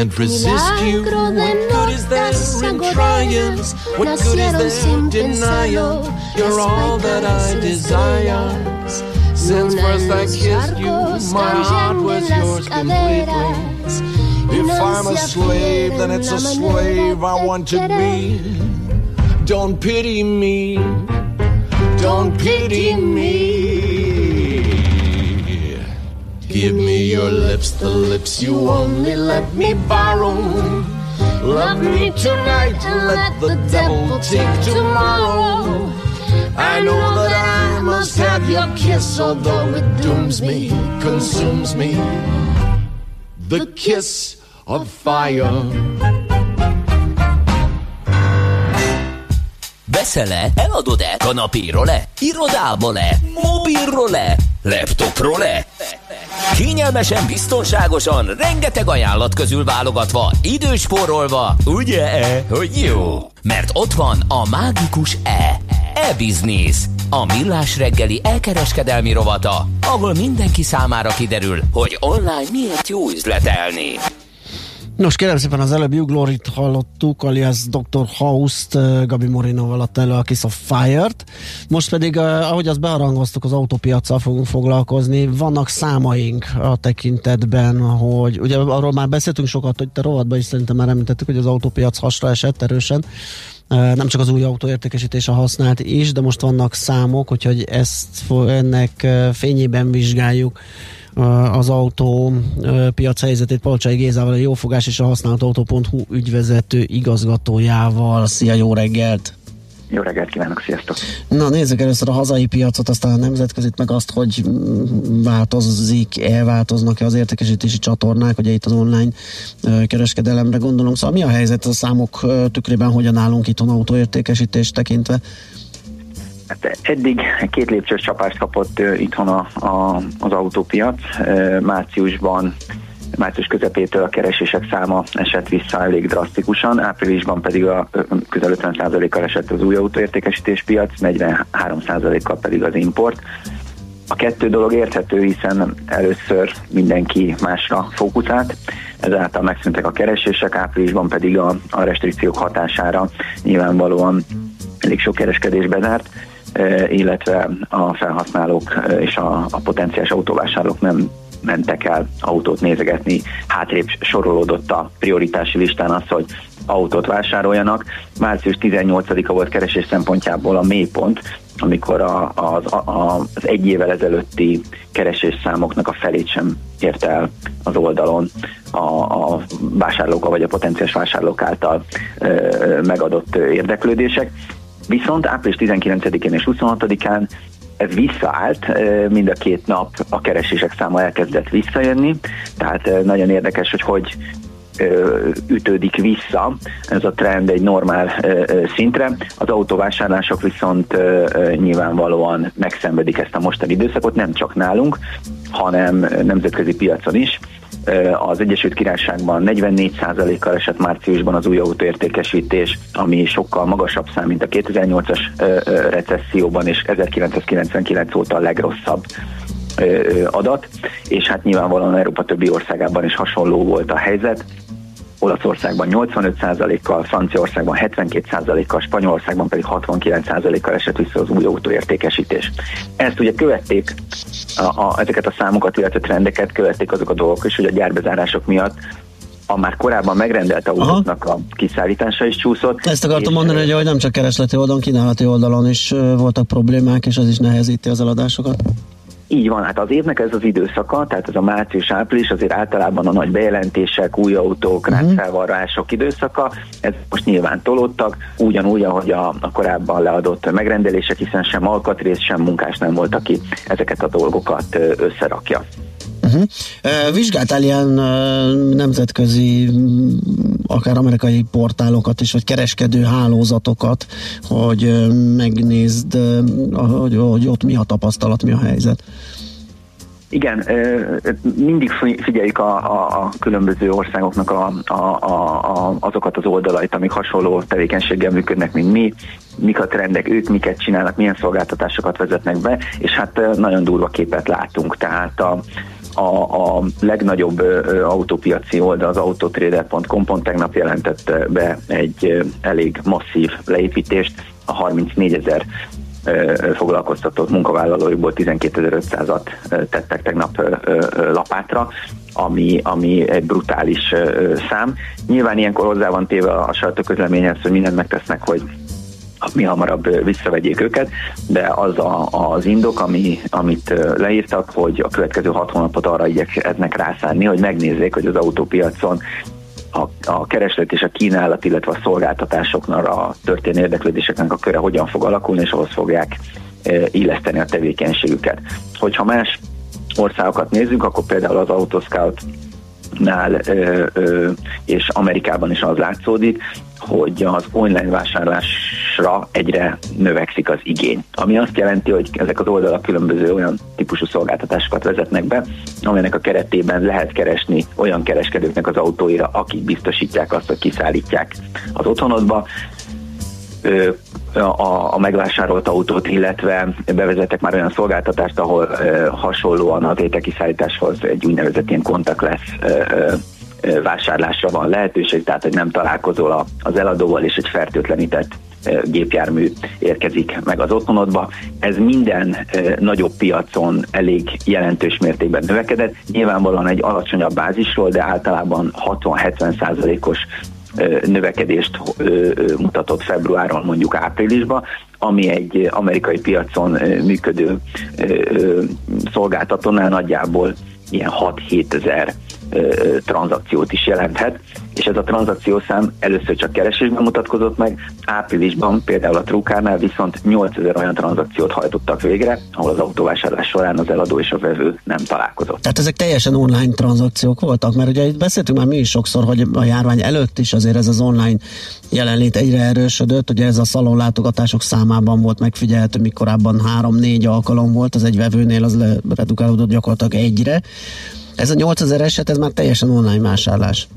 can't resist you. What good is there in triumphs? What good is there in denial? You're all that I desire. Since first I kissed you, my heart was yours completely. If I'm a slave, then it's a slave I want to be. Don't pity me. Don't pity me. Give me your lips, the lips you only let me borrow. Love me tonight and let the devil take tomorrow. I know that I must have your kiss, although it dooms me, consumes me. The kiss of fire. Veszel-e? Eladod-e? Kanapíról-e? Irodából-e? Mobilról-e? Laptopról-e? Kényelmesen, biztonságosan, rengeteg ajánlat közül válogatva, időspórolva, ugye, hogy jó? Mert ott van a mágikus E. E-Business. A millás reggeli elkereskedelmi rovata, ahol mindenki számára kiderül, hogy online miért jó üzletelni. Nos, kérem szépen az előbb Hugh Glory-t hallottuk, alias Dr. House-t, eh, Gabi Morinoval adta elő a Kiss of Fire-t. Most pedig, eh, ahogy azt beharangoztuk, az autópiacsal fogunk foglalkozni. Vannak számaink a tekintetben, hogy ugye arról már beszéltünk sokat, hogy te rovatban is szerintem már említettük, hogy az autópiac hasra esett erősen. Eh, Nem csak az új autóértékesítése használt is, de most vannak számok, úgyhogy ezt ennek fényében vizsgáljuk az autó piac helyzetét Palcsai Gézával, a Jófogás és a használt autó.hu ügyvezető igazgatójával. Szia, jó reggelt! Jó reggelt kívánok, sziasztok! Na nézzük először a hazai piacot, aztán a nemzetközit, meg azt, hogy mm, változik, elváltoznak-e az értékesítési csatornák, ugye itt az online kereskedelemre gondolom. Szóval mi a helyzet a számok tükrében, hogyan állunk itthon autóértékesítést tekintve? Hát eddig két lépcsős csapást kapott itthon a, a, az autópiac. Márciusban március közepétől a keresések száma esett vissza elég drasztikusan, áprilisban pedig a közel 50%-kal esett az új autóértékesítés piac, 43%-kal pedig az import. A kettő dolog érthető, hiszen először mindenki másra fókuszált, ezáltal megszűntek a keresések, áprilisban pedig a, a restrikciók hatására nyilvánvalóan elég sok kereskedés bezárt, illetve a felhasználók eh, és a, a potenciális autóvásárlók nem mentek el autót nézegetni, hátrébb sorolódott a prioritási listán az, hogy autót vásároljanak. Március 18-a volt keresés szempontjából a mélypont, amikor a, az, a, az egy évvel ezelőtti keresés számoknak a felét sem ért el az oldalon a, a vásárlók, vagy a potenciális vásárlók által ö, megadott ö, érdeklődések. Viszont április 19-én és 26-án ez visszaállt, mind a két nap a keresések száma elkezdett visszajönni, tehát nagyon érdekes, hogy hogy ütődik vissza ez a trend egy normál szintre. Az autóvásárlások viszont nyilvánvalóan megszenvedik ezt a mostani időszakot, nem csak nálunk, hanem nemzetközi piacon is. Az Egyesült Királyságban 44%-kal esett márciusban az új autóértékesítés, ami sokkal magasabb szám, mint a 2008-as ö, ö, recesszióban, és 1999 óta a legrosszabb adat, és hát nyilvánvalóan Európa többi országában is hasonló volt a helyzet. Olaszországban 85%-kal, Franciaországban 72%-kal, Spanyolországban pedig 69%-kal esett vissza az új autóértékesítés. Ezt ugye követték, a, a, ezeket a számokat, illetve trendeket követték azok a dolgok is, hogy a gyárbezárások miatt a már korábban megrendelt autóknak a kiszállítása is csúszott. Ezt akartam mondani, hogy nem csak keresleti oldalon, kínálati oldalon is voltak problémák, és az is nehezíti az eladásokat. Így van, hát az évnek ez az időszaka, tehát ez a március-április azért általában a nagy bejelentések, új autók, uh-huh. rácfelvarrások időszaka, ez most nyilván tolódtak, ugyanúgy, ahogy a, a korábban leadott megrendelések, hiszen sem alkatrész, sem munkás nem volt, aki ezeket a dolgokat összerakja. Uh-huh. Vizsgáltál ilyen ö, nemzetközi, m, akár amerikai portálokat is, vagy kereskedő hálózatokat, hogy ö, megnézd, hogy, hogy ott mi a tapasztalat, mi a helyzet. Igen, mindig fi- figyeljük a, a, a különböző országoknak a, a, a, azokat az oldalait, amik hasonló tevékenységgel működnek, mint mi, mik a trendek, ők miket csinálnak, milyen szolgáltatásokat vezetnek be, és hát nagyon durva képet látunk. Tehát a, a, a legnagyobb autópiaci oldal, az autotrader.com pont tegnap jelentette be egy elég masszív leépítést, a 34 ezer foglalkoztatott munkavállalóiból 12.500-at ö, tettek tegnap lapátra, ami, ami egy brutális szám. Nyilván ilyenkor hozzá van téve a sajtóközleményhez, hogy mindent megtesznek, hogy mi hamarabb visszavegyék őket, de az a, az indok, ami, amit leírtak, hogy a következő hat hónapot arra igyekeznek rászánni, hogy megnézzék, hogy az autópiacon a, a kereslet és a kínálat, illetve a szolgáltatásoknak a történő érdeklődéseknek a köre hogyan fog alakulni, és ahhoz fogják illeszteni a tevékenységüket. Hogyha más országokat nézzük, akkor például az Autoscout nál ö, ö, és Amerikában is az látszódik, hogy az online vásárlásra egyre növekszik az igény. Ami azt jelenti, hogy ezek az oldalak különböző olyan típusú szolgáltatásokat vezetnek be, amelynek a keretében lehet keresni olyan kereskedőknek az autóira, akik biztosítják azt, hogy kiszállítják az otthonodba ö, a, a megvásárolt autót, illetve bevezetek már olyan szolgáltatást, ahol ö, hasonlóan az ételkiszállításhoz egy úgynevezett ilyen contactless ö, ö, ö, vásárlásra van lehetőség, tehát hogy nem találkozol a- az eladóval, és egy fertőtlenített gépjármű érkezik meg az otthonodba. Ez minden nagyobb piacon elég jelentős mértékben növekedett. Nyilvánvalóan egy alacsonyabb bázisról, de általában 60-70 százalékos növekedést mutatott februáron mondjuk áprilisban, ami egy amerikai piacon működő szolgáltatónál nagyjából ilyen 6-7 ezer ö, tranzakciót is jelenthet, és ez a tranzakciószám először csak keresésben mutatkozott meg, áprilisban például a Trukárnál viszont 8000 olyan tranzakciót hajtottak végre, ahol az autóvásárlás során az eladó és a vevő nem találkozott. Tehát ezek teljesen online tranzakciók voltak, mert ugye itt beszéltünk már mi is sokszor, hogy a járvány előtt is azért ez az online jelenlét egyre erősödött, ugye ez a szalonlátogatások számában volt megfigyelhető, míg korábban három-négy alkalom volt, az egy vevőnél az redukálódott gyakorlatilag egyre. Ez a 8000 eset, ez már teljesen online vásárlás.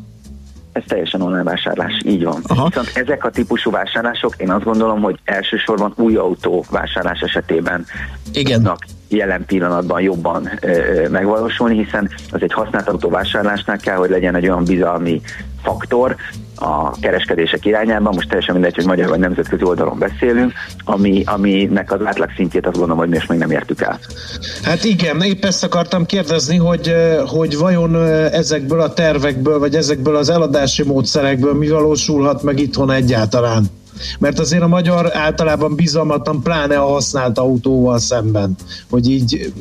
Ez teljesen online vásárlás, így van. Aha. Viszont ezek a típusú vásárlások, én azt gondolom, hogy elsősorban új autó vásárlás esetében Igen. tudnak jelen pillanatban jobban ö, megvalósulni, hiszen az egy használt autó vásárlásnál kell, hogy legyen egy olyan bizalmi faktor a kereskedések irányában, most teljesen mindegy, hogy magyar vagy nemzetközi oldalon beszélünk, ami, aminek az átlag szintjét azt gondolom, hogy mi most még nem értük el. Hát igen, épp ezt akartam kérdezni, hogy, hogy vajon ezekből a tervekből, vagy ezekből az eladási módszerekből mi valósulhat meg itthon egyáltalán? Mert azért a magyar általában bizalmatlan, pláne a használt autóval szemben, hogy így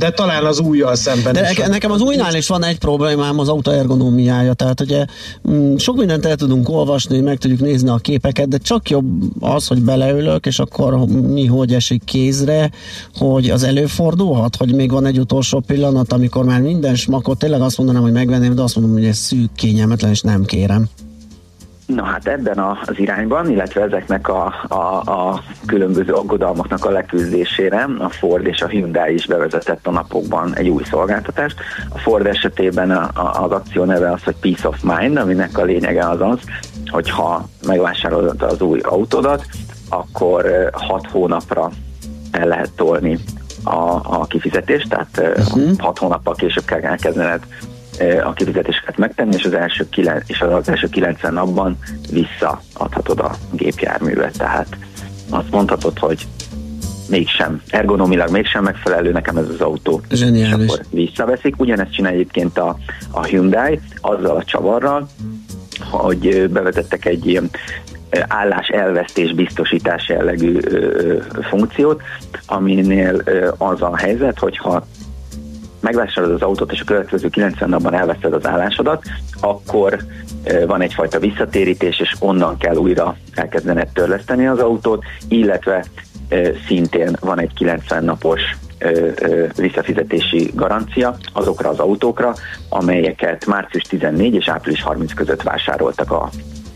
de talán az újjal szemben De is. neke- nekem az újnál is van egy problémám, az autó ergonómiája, tehát ugye mm, sok mindent el tudunk olvasni, meg tudjuk nézni a képeket, de csak jobb az, hogy beleülök, és akkor mi hogy esik kézre, hogy az előfordulhat, hogy még van egy utolsó pillanat, amikor már minden smakot, tényleg azt mondanám, hogy megvenném, de azt mondom, hogy ez szűk, kényelmetlen, és nem kérem. Na hát ebben az irányban, illetve ezeknek a, a, a különböző aggodalmaknak a leküzdésére a Ford és a Hyundai is bevezetett a napokban egy új szolgáltatást. A Ford esetében a, a, az akció neve az, hogy Peace of Mind, aminek a lényege az az, hogyha megvásárolod az új autódat, akkor 6 hónapra el lehet tolni a, a kifizetést, tehát 6 uh-huh. hónappal később kell elkezdened a kifizetéseket megtenni, és az első, kilen, és az első 90 napban visszaadhatod a gépjárművet. Tehát azt mondhatod, hogy mégsem, ergonomilag mégsem megfelelő nekem ez az autó. Zseniális. És akkor visszaveszik. Ugyanezt csinál egyébként a, a Hyundai, azzal a csavarral, hogy ö, bevezettek egy ilyen állás elvesztés biztosítás jellegű ö, funkciót, aminél ö, az a helyzet, hogyha megvásárolod az autót, és a következő 90 napban elveszted az állásodat, akkor ö, van egyfajta visszatérítés, és onnan kell újra elkezdened törleszteni az autót, illetve ö, szintén van egy 90 napos ö, visszafizetési garancia azokra az autókra, amelyeket március 14 és április 30 között vásároltak a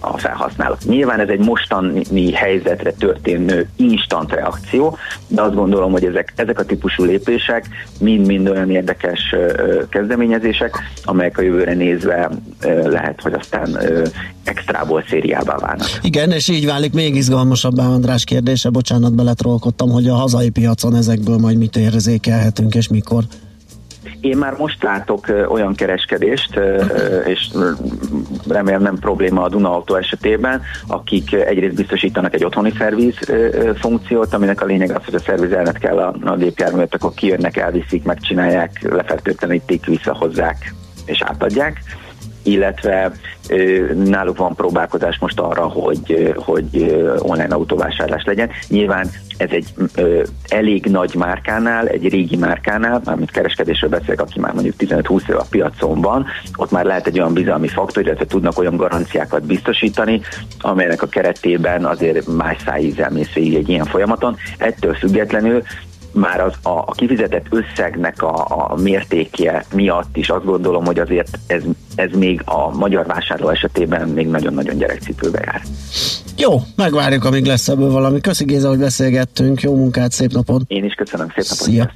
a felhasználók. Nyilván ez egy mostani helyzetre történő instant reakció, de azt gondolom, hogy ezek, ezek a típusú lépések mind-mind olyan érdekes kezdeményezések, amelyek a jövőre nézve lehet, hogy aztán extrából szériává válnak. Igen, és így válik még izgalmasabbá András kérdése, bocsánat, beletrolkodtam, hogy a hazai piacon ezekből majd mit érzékelhetünk, és mikor. Én már most látok olyan kereskedést, és remélem nem probléma a Duna Auto esetében, akik egyrészt biztosítanak egy otthoni szerviz funkciót, aminek a lényeg az, hogy a szervizelnet kell a, a gépjárművet, akkor kijönnek, elviszik, megcsinálják, lefertőtlenítik, visszahozzák és átadják illetve náluk van próbálkozás most arra, hogy, hogy online autóvásárlás legyen. Nyilván ez egy ö, elég nagy márkánál, egy régi márkánál, mármint kereskedésről beszélek, aki már mondjuk 15-20 év a piacon van, ott már lehet egy olyan bizalmi faktor, illetve tudnak olyan garanciákat biztosítani, amelynek a keretében azért más szájízzel mész végig egy ilyen folyamaton. Ettől függetlenül már az, a, a kifizetett összegnek a, a mértéke miatt is azt gondolom, hogy azért ez, ez még a magyar vásárló esetében még nagyon-nagyon gyerekcipőbe jár. Jó, megvárjuk, amíg lesz ebből valami. Köszi Géza, hogy beszélgettünk. Jó munkát, szép napot. Én is köszönöm, szép napot. Szia.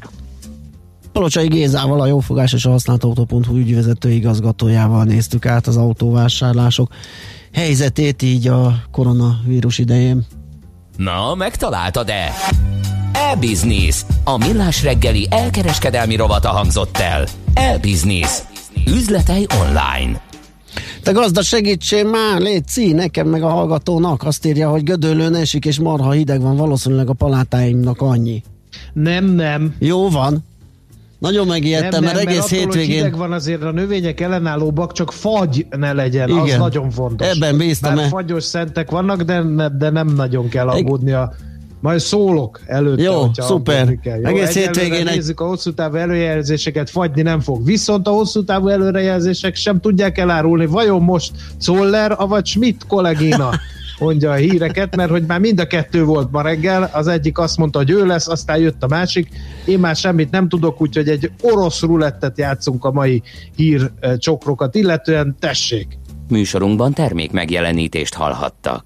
Palocsai Gézával, a Jófogás és a Használt Autó.hu ügyvezető igazgatójával néztük át az autóvásárlások helyzetét így a koronavírus idején. Na, megtaláltad-e? E-Business. A millás reggeli elkereskedelmi rovata hangzott el. E-Business. Üzletei online. Te gazda segítsél már, légy nekem meg a hallgatónak. Azt írja, hogy gödöllőn esik és marha hideg van, valószínűleg a palátáimnak annyi. Nem, nem. Jó van. Nagyon megijedtem, mert egész attól, hogy hétvégén... hideg van azért a növények ellenállóbbak, csak fagy ne legyen, az Igen. nagyon fontos. Ebben bíztam Bár el. fagyos szentek vannak, de, de nem nagyon kell aggódni a majd szólok előtte, Jó, szuper. Kell. Jó, Egész hétvégén egy- nézzük a hosszú távú előjelzéseket, fagyni nem fog. Viszont a hosszú távú előrejelzések sem tudják elárulni, vajon most Zoller, avagy Schmidt kollégina *laughs* mondja a híreket, mert hogy már mind a kettő volt ma reggel, az egyik azt mondta, hogy ő lesz, aztán jött a másik, én már semmit nem tudok, úgyhogy egy orosz rulettet játszunk a mai hír eh, csokrokat, illetően tessék! Műsorunkban termék megjelenítést hallhattak.